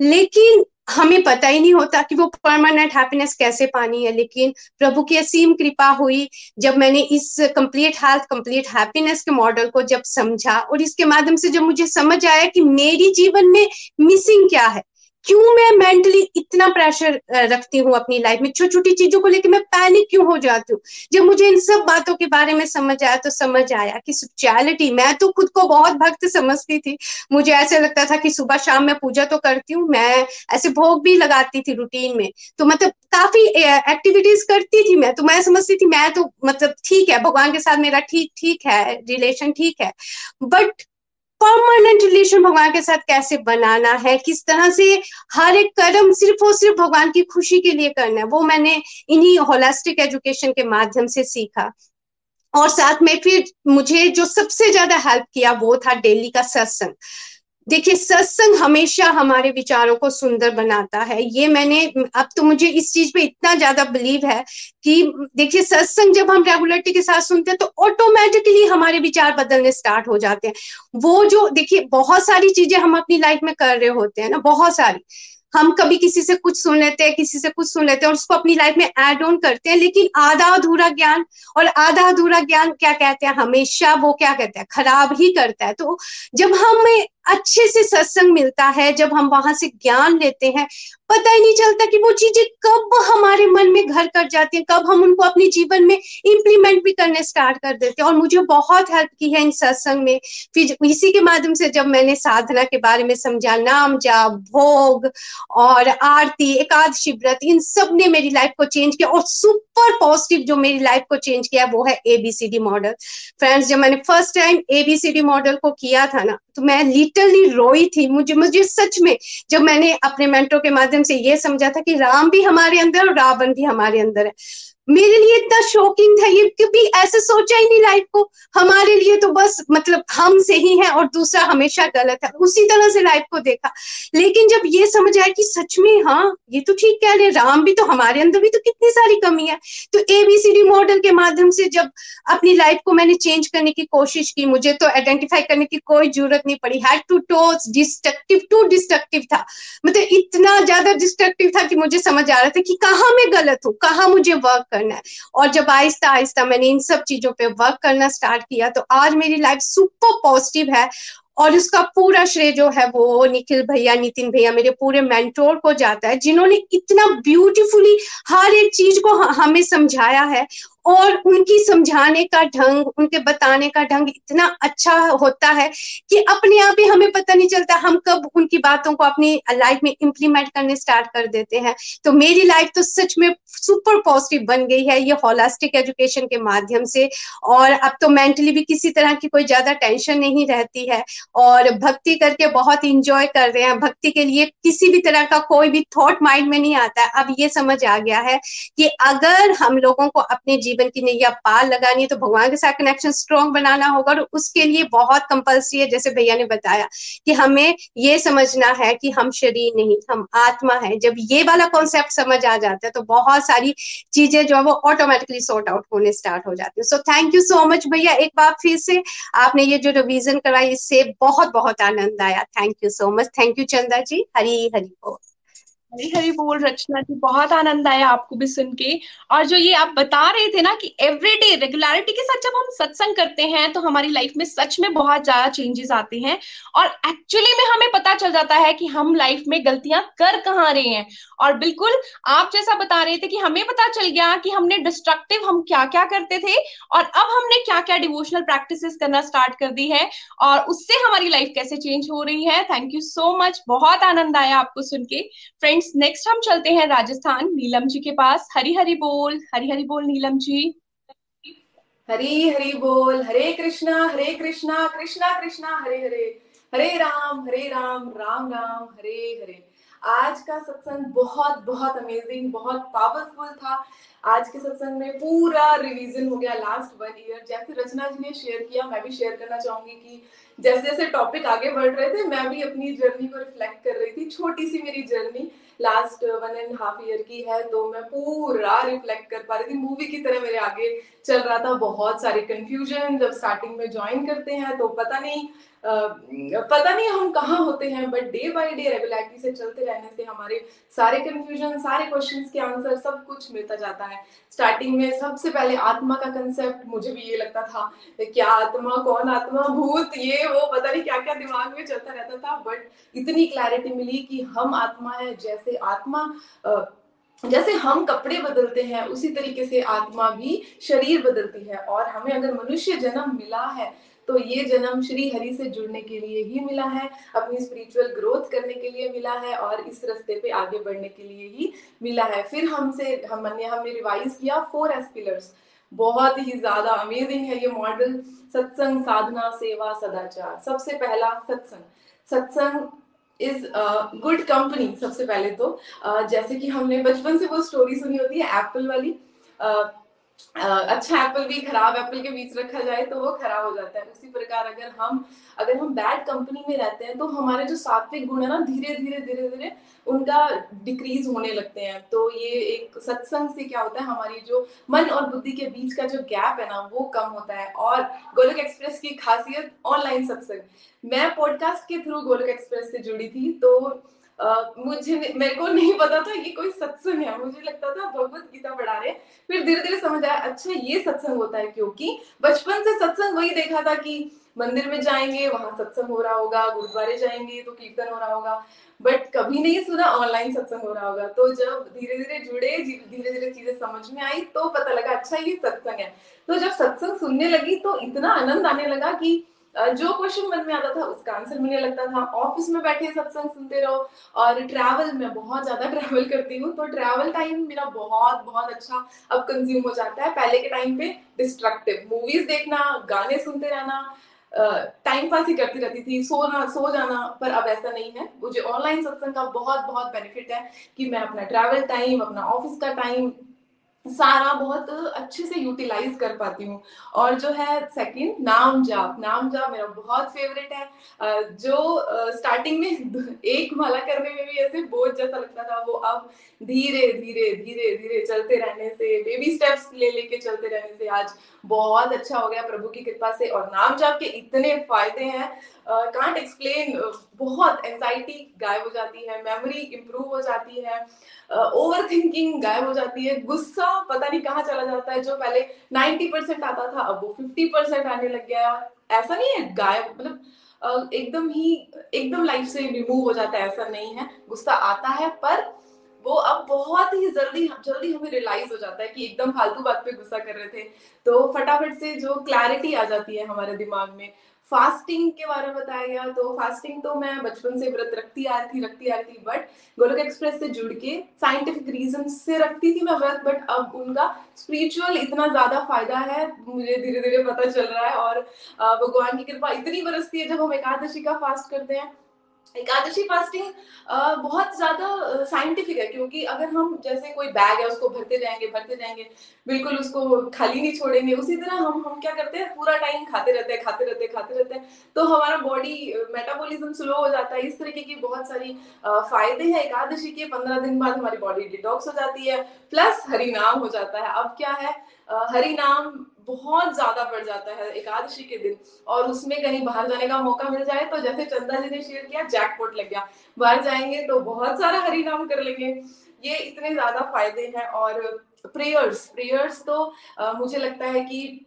लेकिन हमें पता ही नहीं होता कि वो परमानेंट हैप्पीनेस कैसे पानी है। लेकिन प्रभु की असीम कृपा हुई जब मैंने इस कंप्लीट हेल्थ कंप्लीट हैप्पीनेस के मॉडल को जब समझा और इसके माध्यम से जब मुझे समझ आया कि मेरी जीवन में मिसिंग क्या है। क्यों मैं मेंटली इतना प्रेशर रखती हूँ अपनी लाइफ में? छोटी छोटी चीज़ों को लेकर मैं पैनिक क्यों हो जाती हूँ? जब मुझे इन सब बातों के बारे में समझ आया तो समझ आया कि स्पिरिचुअलिटी मैं तो खुद को बहुत भक्त समझती थी। मुझे ऐसे लगता था कि सुबह शाम मैं पूजा तो करती हूँ, मैं ऐसे भोग भी लगाती थी रूटीन में। तो मतलब काफ़ी एक्टिविटीज़ करती थी मैं तो मैं समझती थी, मैं तो मतलब ठीक है, भगवान के साथ मेरा ठीक ठीक है रिलेशन ठीक है। बट परमानेंट रिलेशन भगवान के साथ कैसे बनाना है? किस तरह से हर एक कदम सिर्फ़ और सिर्फ़ भगवान की खुशी के लिए करना है? वो मैंने इन्हीं होलास्टिक एजुकेशन के माध्यम से सीखा। और साथ में फिर मुझे जो सबसे ज़्यादा हेल्प किया वो था डेली का सत्संग। देखिए, सत्संग हमेशा हमारे विचारों को सुंदर बनाता है। ये मैंने, अब तो मुझे इस चीज़ पे इतना ज़्यादा बिलीव है कि, देखिए, सत्संग जब हम रेगुलरिटी के साथ सुनते हैं तो ऑटोमेटिकली हमारे विचार बदलने स्टार्ट हो जाते हैं। वो जो, देखिए, बहुत सारी चीज़ें हम अपनी लाइफ में कर रहे होते हैं ना, बहुत सारी। हम कभी किसी से कुछ सुन लेते हैं, किसी से कुछ सुन लेते हैं और उसको अपनी लाइफ में एड ऑन करते हैं, लेकिन आधा अधूरा ज्ञान और आधा अधूरा ज्ञान क्या कहते हैं? हमेशा वो क्या कहते हैं? खराब ही करता है। तो जब हमें अच्छे से सत्संग मिलता है, जब हम वहाँ से ज्ञान लेते हैं, पता ही नहीं चलता कि वो चीज़ें कब हमारे मन में घर कर जाती हैं, कब हम उनको अपने जीवन में इम्प्लीमेंट भी करने स्टार्ट कर देते हैं। और मुझे बहुत हेल्प की है इन सत्संग में। फिर इसी के माध्यम से जब मैंने साधना के बारे में समझा, नाम जाप, भोग और आरती, एकादशी व्रत, इन सबने मेरी लाइफ को चेंज किया। और सुपर पॉजिटिव जो मेरी लाइफ को चेंज किया वो है एबीसीडी मॉडल फ्रेंड्स जब मैंने फ़र्स्ट टाइम एबीसीडी मॉडल को किया था ना तो मैं लिटरली रोई थी, मुझे मुझे सच में, जब मैंने अपने मेंटो के माध्यम से ये समझा था कि राम भी हमारे अंदर और रावण भी हमारे अंदर है। मेरे लिए इतना शॉकिंग था, ये क्योंकि ऐसे सोचा ही नहीं लाइफ को। हमारे लिए तो बस मतलब हम सही है और दूसरा हमेशा गलत है। उसी तरह से लाइफ को देखा। लेकिन जब ये समझ आया कि सच में हाँ ये तो ठीक कह रहे राम भी तो हमारे अंदर भी तो कितनी सारी कमी है। तो एबीसीडी मॉडल के माध्यम से जब अपनी लाइफ को मैंने चेंज करने की कोशिश की, मुझे तो आइडेंटिफाई करने की कोई ज़रूरत नहीं पड़ी। Head to toes destructive to destructive था। मतलब इतना ज़्यादा डिस्ट्रक्टिव था कि मुझे समझ आ रहा था कि कहाँ मैं गलत हूँ, कहाँ मुझे वर्क करना है। और जब आहिस्ता आहिस्ता मैंने इन सब चीज़ों पे वर्क करना स्टार्ट किया तो आज मेरी लाइफ सुपर पॉजिटिव है और उसका पूरा श्रेय जो है वो निखिल भैया, नितिन भैया मेरे पूरे मेंटोर को जाता है, जिन्होंने इतना ब्यूटीफुली हर एक चीज़ को हमें समझाया है और उनकी समझाने का ढंग, उनके बताने का ढंग इतना अच्छा होता है कि अपने आप ही हमें पता नहीं चलता हम कब उनकी बातों को अपनी लाइफ में इम्प्लीमेंट करने स्टार्ट कर देते हैं। तो मेरी लाइफ तो सच में सुपर पॉजिटिव बन गई है, ये होलास्टिक एजुकेशन के माध्यम से। और अब तो मेंटली भी किसी तरह की कोई ज़्यादा टेंशन नहीं रहती है। और भक्ति करके बहुत इंजॉय कर रहे हैं। भक्ति के लिए किसी भी तरह का कोई भी थॉट माइंड में नहीं आता। अब ये समझ आ गया है कि अगर हम लोगों को अपने जीवन की नैया पार लगानी है तो भगवान के साथ कनेक्शन स्ट्रॉन्ग बनाना होगा और उसके लिए बहुत कंपल्सरी है, जैसे भैया ने बताया कि हमें ये समझना है कि हम शरीर नहीं, हम आत्मा है। जब ये वाला कॉन्सेप्ट समझ आ जाता है तो बहुत सारी चीज़ें जो है, वो ऑटोमेटिकली सॉर्ट आउट होने स्टार्ट हो जाती है। So thank you so much भैया, एक बार फिर से आपने ये जो रिविजन कराई इससे बहुत बहुत आनंद आया। Thank you so much thank you Chanda ji. Hari हरी बोल। हरी हरी बोल रचना जी, बहुत आनंद आया आपको भी सुन के। और जो ये आप बता रहे थे ना कि एवरीडे रेगुलरिटी के साथ जब हम सत्संग करते हैं तो हमारी लाइफ में सच में बहुत ज़्यादा चेंजेस आते हैं। और एक्चुअली में हमें पता चल जाता है कि हम लाइफ में गलतियाँ कर कहाँ रहे हैं। और बिल्कुल, आप जैसा बता रहे थे कि हमें पता चल गया कि हमने डिस्ट्रक्टिव हम क्या क्या करते थे, और अब हमने क्या क्या डिवोशनल प्रैक्टिस करना स्टार्ट कर दी है, और उससे हमारी लाइफ कैसे चेंज हो रही है। थैंक यू सो मच बहुत आनंद आया आपको सुन के। फ्रेंड्स फ्रेंड्स नेक्स्ट हम चलते हैं राजस्थान, नीलम जी के पास। हरी हरी बोल, हरी हरी बोल नीलम जी। हरी हरी बोल, हरे कृष्णा हरे कृष्णा कृष्णा कृष्णा, हरे हरे। हरे राम हरे राम राम राम, हरे हरे। आज का सत्संग बहुत बहुत अमेजिंग बहुत पावरफुल था। आज के सत्संग में पूरा रिवीजन हो गया लास्ट वन ईयर जैसे रचना जी ने शेयर किया, मैं भी शेयर करना चाहूँगी कि जैसे जैसे टॉपिक आगे बढ़ रहे थे, मैं भी अपनी जर्नी को रिफ्लेक्ट कर रही थी। छोटी सी मेरी journey last one and half year की है तो मैं पूरा रिफ्लेक्ट कर पा रही थी। मूवी की तरह मेरे आगे चल रहा था, बहुत सारे कंफ्यूजन जब स्टार्टिंग में ज्वाइन करते हैं तो पता नहीं पता नहीं हम कहाँ होते हैं but day by day regularity से चलते रहने से हमारे सारे कंफ्यूजन सारे क्वेश्चंस के आंसर सब कुछ मिलता जाता है। स्टार्टिंग में सबसे पहले आत्मा का कंसेप्ट मुझे भी ये लगता था क्या आत्मा कौन? आत्मा भूत, ये वो पता नहीं क्या क्या दिमाग में चलता रहता था बट इतनी क्लैरिटी मिली कि हम आत्मा है, जैसे आत्मा जैसे हम कपड़े बदलते हैं, उसी तरीके से आत्मा भी शरीर बदलती है। और हमें अगर मनुष्य जन्म मिला है तो ये जन्म श्री हरि से जुड़ने के लिए ही मिला है, अपनी स्पिरिचुअल ग्रोथ करने के लिए मिला है, और इस रास्ते पे आगे बढ़ने के लिए ही मिला है। फिर हमसे, हमने हमने रिवाइज किया फोर एस पिलर्स बहुत ही ज़्यादा अमेजिंग है ये मॉडल सत्संग साधना सेवा सदाचार। सबसे पहला सत्संग। सत्संग इज़ गुड कंपनी सबसे पहले तो। uh, जैसे कि हमने बचपन से वो स्टोरी सुनी होती है एप्पल वाली। uh, अच्छा एप्पल भी खराब एप्पल के बीच रखा जाए तो वो खराब हो जाता है। उसी प्रकार अगर हम अगर हम बैड कंपनी में रहते हैं तो हमारे जो सात्विक गुण है ना, धीरे धीरे धीरे धीरे उनका डिक्रीज होने लगते हैं। तो ये एक सत्संग से क्या होता है, हमारी जो मन और बुद्धि के बीच का जो गैप है ना, वो कम होता है। और गोलक एक्सप्रेस की खासियत ऑनलाइन सत्संग। मैं पॉडकास्ट के थ्रू गोलक एक्सप्रेस से जुड़ी थी तो मुझे मेरे को नहीं पता था ये कोई सत्संग है। मुझे लगता था भगवत गीता पढ़ा रहे फिर धीरे धीरे समझ आया अच्छा ये सत्संग होता है क्योंकि बचपन से सत्संग वही देखा था कि मंदिर में जाएँगे, वहाँ सत्संग हो रहा होगा, गुरुद्वारे जाएँगे तो कीर्तन हो रहा होगा। बट कभी नहीं सुना ऑनलाइन सत्संग हो रहा होगा। तो जब धीरे धीरे जुड़े धीरे धीरे चीज़ें समझ में आई तो पता लगा अच्छा ये सत्संग है। तो जब सत्संग सुनने लगी तो इतना आनंद आने लगा कि जो क्वेश्चन मन में आता था, उसका आंसर मिलने लगता था। ऑफ़िस में बैठे सत्संग सुनते रहो और ट्रैवल में बहुत ज़्यादा ट्रैवल करती हूँ तो ट्रैवल टाइम मेरा बहुत बहुत अच्छा अब कंज्यूम हो जाता है। पहले के टाइम पे डिस्ट्रक्टिव मूवीज़ देखना, गाने सुनते रहना टाइम पास ही करती रहती थी, सोना, सो जाना, पर अब ऐसा नहीं है। मुझे ऑनलाइन सत्संग का बहुत बहुत बेनिफिट है कि मैं अपना ट्रैवल टाइम अपना ऑफ़िस का टाइम सारा बहुत अच्छे से यूटिलाइज कर पाती हूँ। और जो है सेकंड नाम जाप। नाम जाप मेरा बहुत फेवरेट है। जो स्टार्टिंग में एक माला करने में भी ऐसे बोझ जैसा लगता था, वो अब धीरे धीरे धीरे धीरे चलते रहने से बेबी स्टेप्स ले, लेके चलते रहने से आज बहुत अच्छा हो गया प्रभु की कृपा से और नाम जाप के इतने फ़ायदे हैं। कांट एक्सप्लेन बहुत एंजाइटी गायब हो जाती है मेमोरी इंप्रूव हो जाती है ओवर थिंकिंग गायब हो जाती है, गुस्सा पता नहीं कहाँ चला जाता है, जो पहले 90 परसेंट आता था, अब वो 50 परसेंट आने लग गया ऐसा नहीं है, गायब मतलब एकदम ही, एकदम लाइफ से रिमूव हो जाता है, ऐसा नहीं है। गुस्सा आता है, पर वो अब बहुत ही जल्दी जल्दी हमें रियलाइज़ हो जाता है कि एकदम फालतू बात पे गुस्सा कर रहे थे। तो फटाफट से जो क्लैरिटी आ जाती है हमारे दिमाग में फास्टिंग के बारे में बताया गया तो फास्टिंग तो मैं बचपन से व्रत रखती आ रही थी रखती आ रही थी बट गोलक एक्सप्रेस से जुड़ के साइंटिफिक रीजन से रखती थी मैं व्रत बट अब उनका स्पिरिचुअल इतना ज़्यादा फ़ायदा है, मुझे धीरे धीरे पता चल रहा है और भगवान की कृपा इतनी बरसती है जब हम एकादशी का फास्ट करते हैं। एकादशी फास्टिंग बहुत ज़्यादा साइंटिफिक है, क्योंकि अगर हम जैसे कोई बैग है, उसको भरते जाएँगे भरते जाएँगे, बिल्कुल उसको खाली नहीं छोड़ेंगे, उसी तरह हम हम क्या करते हैं, पूरा टाइम खाते रहते हैं, खाते रहते हैं, खाते रहते हैं तो हमारा बॉडी मेटाबॉलिज्म स्लो हो जाता है, इस तरीके की बहुत सारी फ़ायदे हैं एकादशी के, पंद्रह दिन बाद हमारी बॉडी डिटॉक्स हो जाती है प्लस हरिनाम हो जाता है। अब क्या है हरिनाम बहुत ज़्यादा बढ़ जाता है एकादशी के दिन और उसमें कहीं बाहर जाने का मौका मिल जाए तो जैसे चंदा जी ने शेयर किया जैकपॉट लग गया। बाहर जाएँगे तो बहुत सारा हरि नाम कर लेंगे। ये इतने ज़्यादा फ़ायदे हैं और प्रेयर्स प्रेयर्स तो आ, मुझे लगता है कि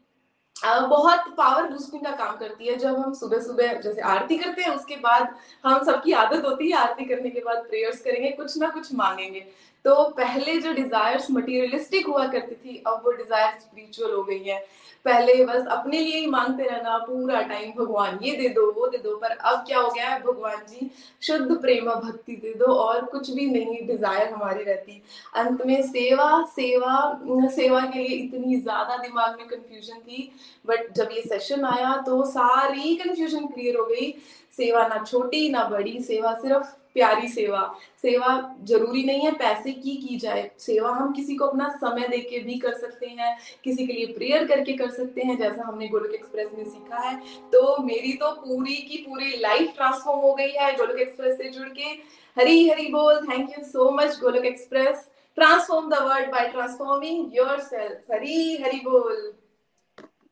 बहुत पावर बूस्टिंग का काम करती है। जब हम सुबह सुबह जैसे आरती करते हैं, उसके बाद हम सबकी आदत होती है, आरती करने के बाद प्रेयर्स करेंगे, कुछ ना कुछ मांगेंगे। तो पहले जो डिजायर्स मटेरियलिस्टिक हुआ करती थी, अब वो डिज़ायर स्पिरिचुअल हो गई है। पहले बस अपने लिए ही मांगते रहना, पूरा टाइम भगवान ये दे दो, वो दे दो, पर अब क्या हो गया है? भगवान जी, शुद्ध प्रेमा भक्ति दे दो और कुछ भी नहीं डिज़ायर हमारी रहती। अंत में सेवा सेवा सेवा के लिए इतनी ज़्यादा दिमाग में कंफ्यूजन थी बट जब ये सेशन आया तो सारी कंफ्यूजन क्लियर हो गई। सेवा ना छोटी, ना बड़ी, सेवा सिर्फ़ प्यारी सेवा। सेवा ज़रूरी नहीं है, पैसे की की जाए। सेवा हम किसी को अपना समय दे के भी कर सकते हैं, किसी के लिए प्रेयर करके कर सकते हैं, जैसा हमने गोलक एक्सप्रेस में सीखा है। तो मेरी तो पूरी की पूरी लाइफ ट्रांसफॉर्म हो गई है गोलक एक्सप्रेस से जुड़ के। हरी हरी बोल thank you so much Golok express. Transform the world by transforming yourself Hari Hari बोल।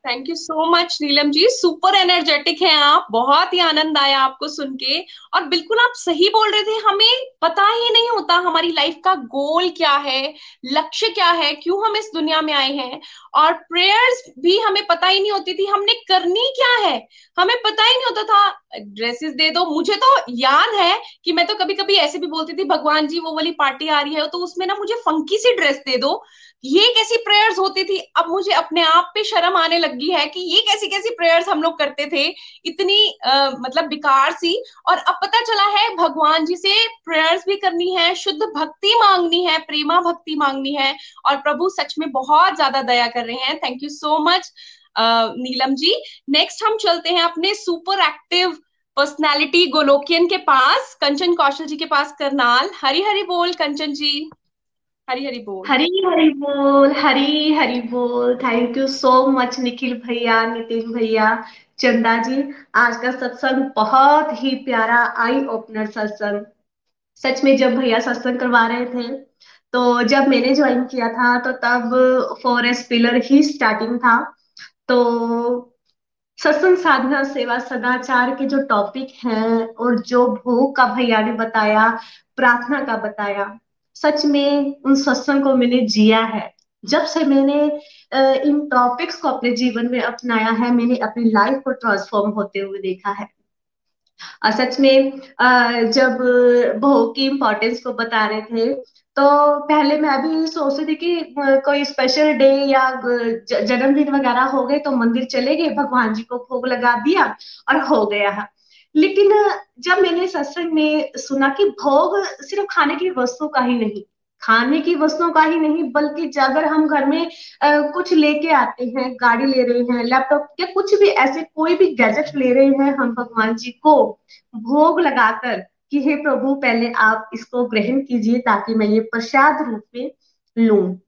Thank you so much Neelam ji super energetic हैं आप. बहुत ही आनंद आया आपको सुन के. और बिल्कुल आप सही बोल रहे थे. हमें पता ही नहीं होता हमारी लाइफ का गोल क्या है, लक्ष्य क्या है, क्यों हम इस दुनिया में आए हैं. और प्रेयर्स भी हमें पता ही नहीं होती थी, हमने करनी क्या है? हमें पता ही नहीं होता था. ड्रेसेस दे दो. मुझे तो याद है कि मैं तो कभी कभी ऐसे भी बोलती थी, भगवान जी, वो वाली पार्टी आ रही है तो उसमें ना मुझे फंकी सी ड्रेस दे दो. ये कैसी प्रेयर्स होती थी? अब मुझे अपने आप पे शर्म आने लगी है कि ये कैसी कैसी प्रेयर्स हम लोग करते थे। इतनी आ, मतलब बिकार सी। और अब पता चला है भगवान जी से प्रेयर्स भी करनी है शुद्ध भक्ति मांगनी है प्रेमा भक्ति मांगनी है। और प्रभु सच में बहुत ज़्यादा दया कर रहे हैं। Thank you so much Neelam ji. Next हम चलते हैं अपने सुपर एक्टिव पर्सनैलिटी गोलोकियन के पास कंचन कौशल जी के पास करनाल। हरी हरी बोल कंचन जी। हरी हरी बोल। हरी हरी बोल, हरी हरी बोल। Thank you so much Nikhil भैया नितिन भैया, चंदा जी। आज का सत्संग बहुत ही प्यारा आई ओपनर सत्संग। सच में जब भैया सत्संग करवा रहे थे तो जब मैंने ज्वाइन किया था तो तब फॉरेस्ट पिलर ही स्टार्टिंग था। तो सत्संग साधना, सेवा, सदाचार के जो टॉपिक हैं, और जो भोग का भैया ने बताया, प्रार्थना का बताया सच में उन सत्संग को मैंने जिया है। जब से मैंने इन टॉपिक्स को अपने जीवन में अपनाया है, मैंने अपनी लाइफ को ट्रांसफॉर्म होते हुए देखा है। सच में जब भोग की इम्पोर्टेंस को बता रहे थे तो पहले मैं भी सोचती थी कि कोई स्पेशल डे या जन्मदिन वगैरह हो गए तो मंदिर चले गए, भगवान जी को भोग लगा दिया और हो गया। लेकिन जब मैंने सत्संग में सुना कि भोग सिर्फ़ खाने की वस्तु का ही नहीं खाने की वस्तुओं का ही नहीं बल्कि अगर हम घर में आ, कुछ लेके आते हैं गाड़ी ले रहे हैं लैपटॉप या कुछ भी ऐसे कोई भी गैजेट ले रहे हैं हम भगवान जी को भोग लगाकर कि हे प्रभु पहले आप इसको ग्रहण कीजिए ताकि मैं ये प्रसाद रूप में लू।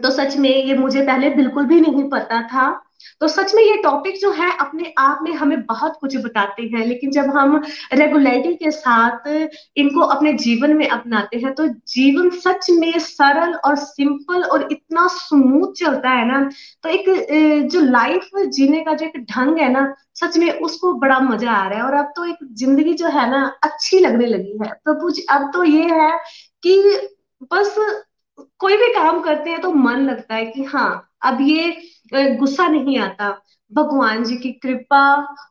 तो सच में ये मुझे पहले बिल्कुल भी नहीं पता था। तो सच में ये टॉपिक जो है, अपने आप में हमें बहुत कुछ बताते हैं, लेकिन जब हम रेगुलरिटी के साथ इनको अपने जीवन में अपनाते हैं तो जीवन सच में सरल और सिंपल और इतना स्मूथ चलता है ना। तो एक जो लाइफ जीने का जो एक ढंग है ना, सच में उसको बड़ा मज़ा आ रहा है। और अब तो एक ज़िंदगी जो है ना, अच्छी लगने लगी है। प्रभु तो जी, अब तो ये है कि बस कोई भी काम करते हैं तो मन लगता है कि हाँ अब ये गुस्सा नहीं आता। भगवान जी की कृपा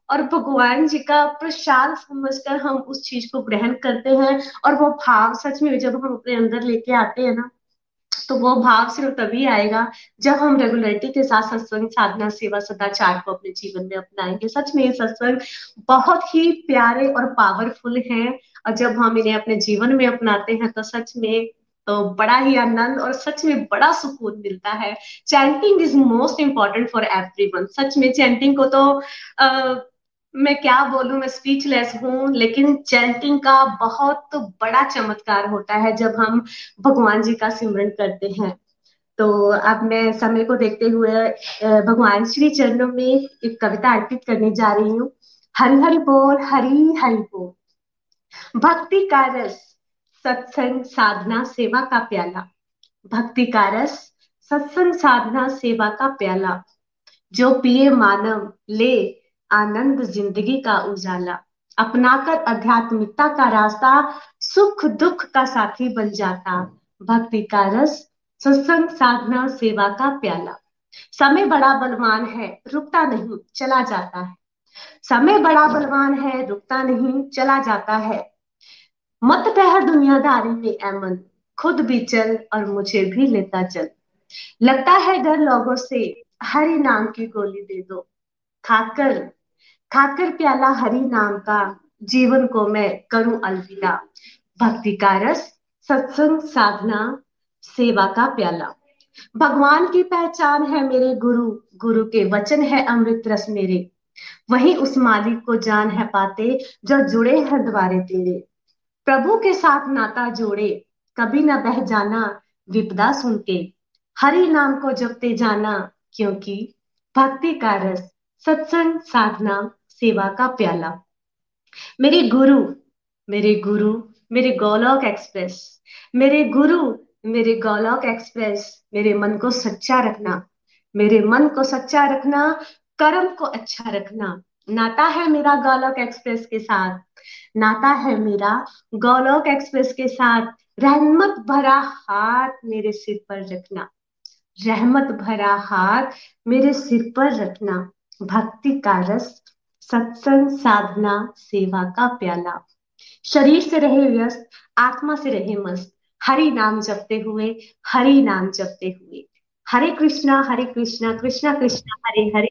और भगवान जी का प्रसाद समझकर हम उस चीज़ को ग्रहण करते हैं और वो भाव सच में जब हम अपने अंदर लेके आते हैं ना तो वो भाव सिर्फ़ तभी आएगा जब हम रेगुलरिटी के साथ सत्संग, साधना, सेवा, सदाचार को अपने जीवन में अपनाएँगे। सच में ये सत्संग बहुत ही प्यारे और पावरफुल हैं। और जब हम इन्हें अपने जीवन में अपनाते हैं तो सच में बड़ा ही आनंद और सच में बड़ा सुकून मिलता है। Chanting is most important for everyone सच में चैंटिंग को तो आ, मैं क्या बोलूँ मैं स्पीचलेस हूँ लेकिन चैंटिंग का बहुत बड़ा चमत्कार होता है जब हम भगवान जी का सिमरन करते हैं। तो अब मैं समय को देखते हुए भगवान श्री चरणों में एक कविता अर्पित करने जा रही हूँ। हरि हरि बोल हरि हरि बोल। भक्ति का रस। सत्संग साधना सेवा का प्याला। भक्ति का रस, सत्संग साधना सेवा का प्याला। जो पिए मानव, ले आनंद ज़िंदगी का उजाला। अपनाकर अध्यात्मिकता का रास्ता, सुख दुख का साथी बन जाता। भक्ति का रस, सत्संग साधना सेवा का प्याला। समय बड़ा बलवान है, रुकता नहीं, चला जाता है। समय बड़ा बलवान है, रुकता नहीं, चला जाता है। मत पहर दुनियादारी में एमन खुद भी चल और मुझे भी लेता चल। लगता है डर लोगों से, हरि नाम की गोली दे दो। खाकर खाकर प्याला हरि नाम का, जीवन को मैं करूँ अलविदा। भक्ति का रस, सत्संग, साधना, सेवा का प्याला। भगवान की पहचान है मेरे गुरु गुरु के वचन है अमृत रस मेरे। वही उस मालिक को जान है पाते, जो जुड़े हैं द्वारे तेरे। प्रभु के साथ नाता जोड़े, कभी न बह जाना विपदा सुन के हरि नाम को जपते जाना, क्योंकि भक्ति का रस, सत्संग, साधना, सेवा का प्याला। मेरे गुरु मेरे गुरु, मेरे गौलोक एक्सप्रेस। मेरे गुरु, मेरे गौलोक एक्सप्रेस। मेरे मन को सच्चा रखना, मेरे मन को सच्चा रखना, कर्म को अच्छा रखना। नाता है मेरा गौलोक एक्सप्रेस के साथ। नाता है मेरा। गौलोक एक्सप्रेस के साथ, रहमत भरा हाथ मेरे सिर पर रखना। रहमत भरा हाथ मेरे सिर पर रखना। भक्ति का रस, सत्संग साधना, सेवा का प्याला। शरीर से रहे व्यस्त, आत्मा से रहे मस्त। हरि नाम जपते हुए, हरि नाम जपते हुए। हरे कृष्णा हरे कृष्णा कृष्णा कृष्णा, हरे हरे।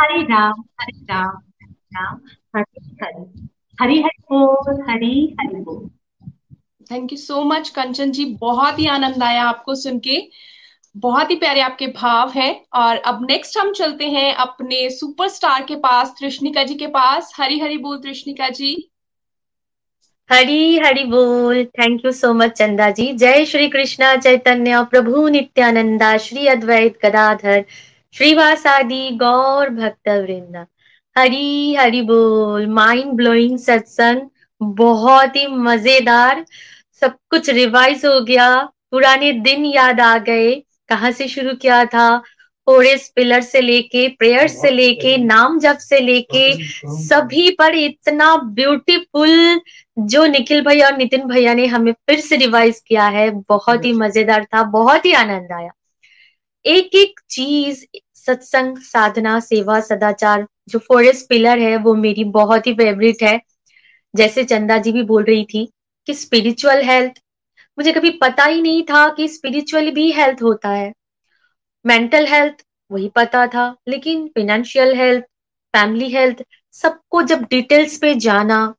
हरे राम हरे राम राम, हरे हरे। हरि हरि बोल हरि हरि बोल। Thank you so much Kanchan ji बहुत ही आनंद आया आपको सुन के। बहुत ही प्यारे आपके भाव हैं। और अब नेक्स्ट हम चलते हैं अपने सुपरस्टार के पास तृष्णिका जी के पास। हरी हरी बोल तृष्णिका जी। हरी हरी बोल। Thank you so much Chanda जी। जय श्री कृष्णा चैतन्य प्रभु नित्यानंदा श्री अद्वैत गदाधर श्रीवासादि गौर भक्त वृंदा हरी हरी बोल माइंड ब्लोइंग सत्संग बहुत ही मज़ेदार। सब कुछ रिवाइज हो गया पुराने दिन याद आ गए कहाँ से शुरू किया था? फोरेस्ट पिलर से लेके प्रेयर से लेके नाम जप से लेके सभी पर इतना ब्यूटीफुल जो निखिल भैया और नितिन भैया ने हमें फिर से रिवाइज किया है बहुत ही मज़ेदार था बहुत ही आनंद आया। एक एक चीज़ सत्संग, साधना, सेवा, सदाचार, जो फोरेस्ट पिलर है, वो मेरी बहुत ही फेवरेट है। जैसे चंदा जी भी बोल रही थी कि स्पिरिचुअल हेल्थ मुझे कभी पता ही नहीं था कि स्पिरिचुअल भी हेल्थ होता है। मेंटल हेल्थ वही पता था, लेकिन फिनेंशियल हेल्थ फैमिली हेल्थ सबको जब डिटेल्स पे जाना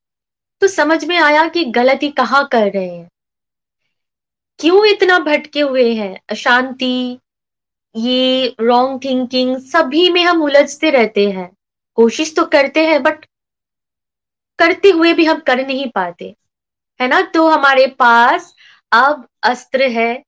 तो समझ में आया कि गलती कहाँ कर रहे हैं। क्यों इतना भटके हुए हैं? अशांति ये रॉन्ग थिंकिंग सभी में हम उलझते रहते हैं। कोशिश तो करते हैं बट करते हुए भी हम कर नहीं पाते। है ना? तो हमारे पास अब अस्त्र है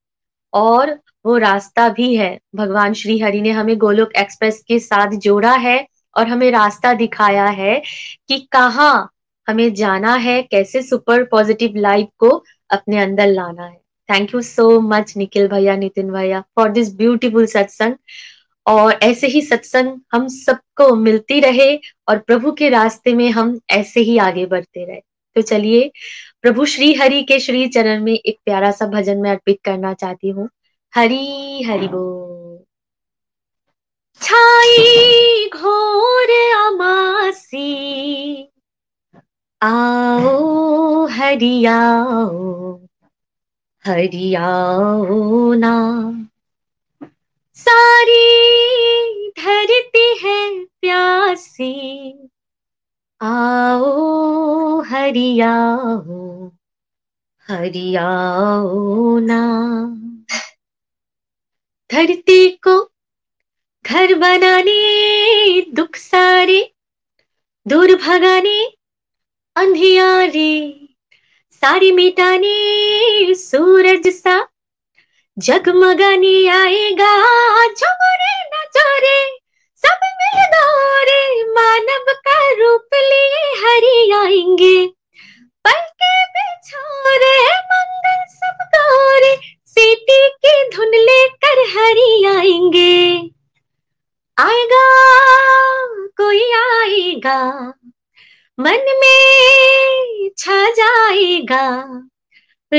और वो रास्ता भी है। भगवान श्री हरि ने हमें गोलोक एक्सप्रेस के साथ जोड़ा है और हमें रास्ता दिखाया है कि कहाँ हमें जाना है, कैसे सुपर पॉजिटिव लाइफ को अपने अंदर लाना है। Thank you so much Nikhil भैया नितिन भैया फॉर दिस ब्यूटीफुल सत्संग और ऐसे ही सत्संग हम सबको मिलती रहे और प्रभु के रास्ते में हम ऐसे ही आगे बढ़ते रहे। तो चलिए, प्रभु श्री हरि के श्री चरण में एक प्यारा सा भजन में अर्पित करना चाहती हूँ। हरी, हरि बोल। छाई घोर अमासी, आओ हरियाओ हरियाओ ना सारी धरती है प्यासी। आओ हरियाओ हरियाओ ना धरती को घर बनाने, दुख सारे दूर भगाने अंधियारे। सारी मिटाने सूरज सा। जगमगाने आएगा झुमरे न जोरे सब मिल दौरे मानव का रूप लिए हरि आएँगे। पल के बिछोरे, मंगल सब गौरे, सीटी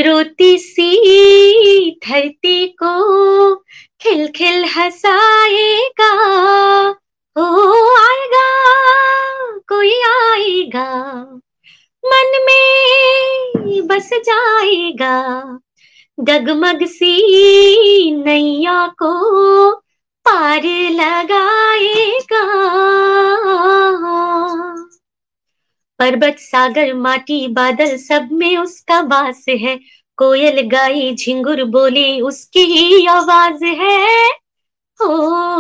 रोती सी धरती को खिल खिल हंसाएगा। हो आएगा, कोई आएगा। मन में बस जाएगा, डगमग सी पर्वत सागर माटी बादल सब में उसका वास है। कोयल गाई झिंगुर बोली उसकी ही आवाज़ है। हो,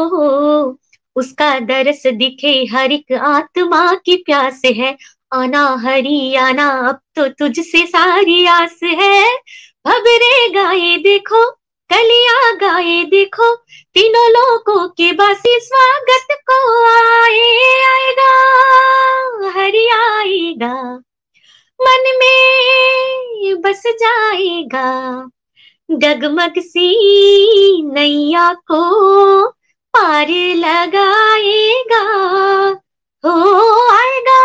हो उसका दरस दिखे हर एक आत्मा की प्यास है। आना हरी आना अब तो तुझसे सारी आस है। भबरे गाए देखो कलिया गाए देखो, तीनों लोगों के बासी स्वागत को आए, आएगा, हरि आएगा। मन में बस जाएगा डगमग सी नैया को पार लगाएगा। हो आएगा,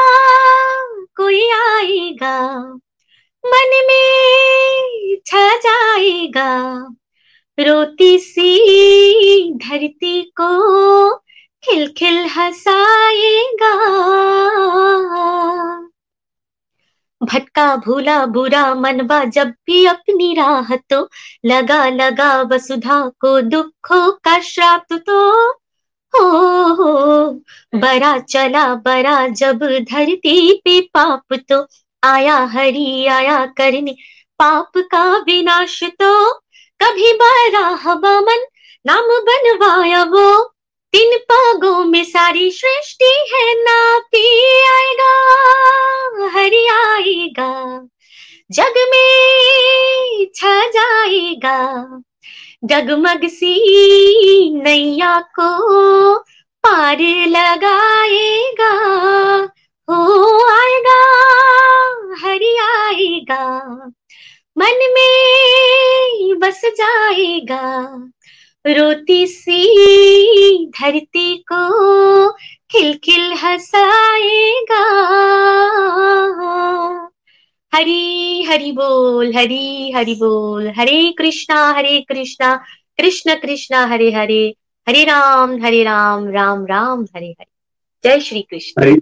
कोई आएगा, मन में छा जाएगा। रोती सी धरती को खिल खिल हंसाएगा। भटका भूला बुरा मनवा जब भी अपनी राह तो लगा लगा वसुधा को दुखों का श्राप तो। हो हो बड़ा चला बरा जब धरती पे पाप तो आया हरि आया करने, पाप का विनाश तो। कभी बरा हवामन नाम बनवाया वो। तीन पागों में सारी सृष्टि है, नापी आएगा हरि आएगा जग में छा जाएगा डगमग सी नैया को पार लगाएगा। हो आएगा हरि आएगा मन में बस जाएगा। रोती सी धरती को खिल खिल हंसाएगा। हरी, हरि बोल, हरी, हरि बोल। हरे कृष्णा हरे कृष्णा। कृष्ण, कृष्णा, हरे हरे। हरे राम हरे राम राम राम, हरे हरे। जय श्री कृष्ण।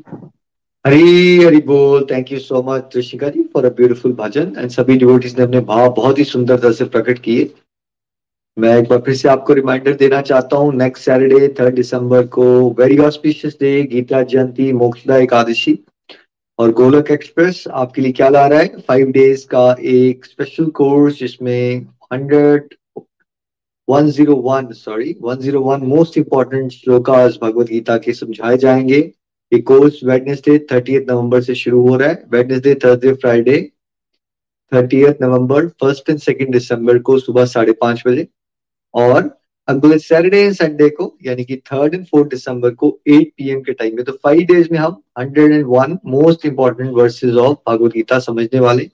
हरी हरी बोल। Thank you so much Trishika ji for a beautiful bhajan and सभी डिवोटीज ने अपने भाव बहुत ही सुंदरता से प्रकट किए। मैं एक बार फिर से आपको रिमाइंडर देना चाहता हूँ नेक्स्ट सैटरडे थर्ड दिसंबर को very auspicious day Gita Jayanti Mokshada Ekadashi और गोलक एक्सप्रेस आपके लिए क्या ला रहा है? फाइव डेज़ का एक स्पेशल कोर्स जिसमें hundred one zero one sorry one zero one most important shlokas Bhagavad Gita के समझाए जाएँगे। ये कोर्स वेडनेसडे थर्टी नवंबर से शुरू हो रहा है। Wednesday Thursday Friday thirty November first and second December को सुबह साढ़े पाँच बजे और अगले सैटरडे एंड संडे को, यानी कि थर्ड एंड फोर्थ दिसंबर को 8 पीएम के टाइम में तो फाइव डेज़ में हम 101 most important verses of Bhagavad Gita समझने वाले।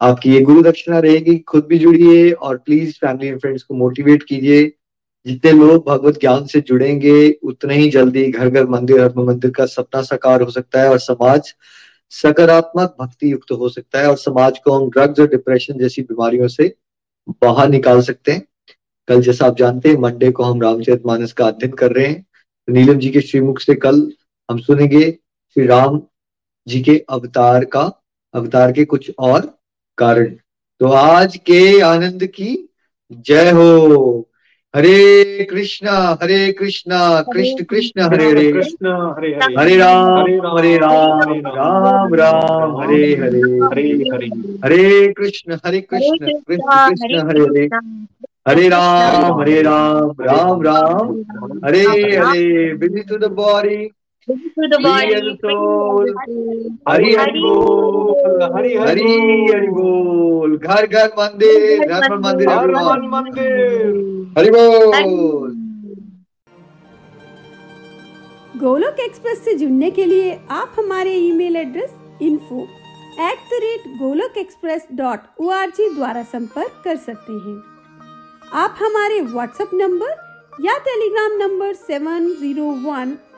आपकी ये गुरु दक्षिणा रहेगी, खुद भी जुड़िए और प्लीज़ फैमिली एंड फ्रेंड्स को मोटिवेट कीजिए। जितने लोग भगवत ज्ञान से जुड़ेंगे, उतने ही जल्दी घर घर मंदिर हर मंदिर का सपना साकार हो सकता है और समाज सकारात्मक भक्ति युक्त हो सकता है और समाज को हम ड्रग्स और डिप्रेशन जैसी बीमारियों से बाहर निकाल सकते हैं। कल जैसा आप जानते हैं, मंडे को हम रामचरित मानस का अध्ययन कर रहे हैं। तो नीलम जी के श्रीमुख से कल हम सुनेंगे श्री राम जी के अवतार का, अवतार के कुछ और कारण। तो आज के आनंद की जय हो। Hare Krishna Hare Krishna Krishna Krishna Hare Hare. Krishna Hare Hare. Hare Ram Hare Ram Ram Ram. Hare Hare. Hare Hare. Hare Krishna Hare Krishna Krishna Krishna Hare Hare Hare. Ram Hare Ram Ram Ram. Hare Hare busy to the body to the body. Free and soul. Hari Hari Hari बोल हरि हरि हरि बोल घर घर मंदिर घर घर मंदिर हर everyone. मन मंदिर हरि बोल गोलोक एक्सप्रेस से जुड़ने के लिए आप हमारे email address info at the rate Golok express dot O R G द्वारा संपर्क कर सकते हैं। आप हमारे व्हाट्सएप नंबर या Telegram number seven zero one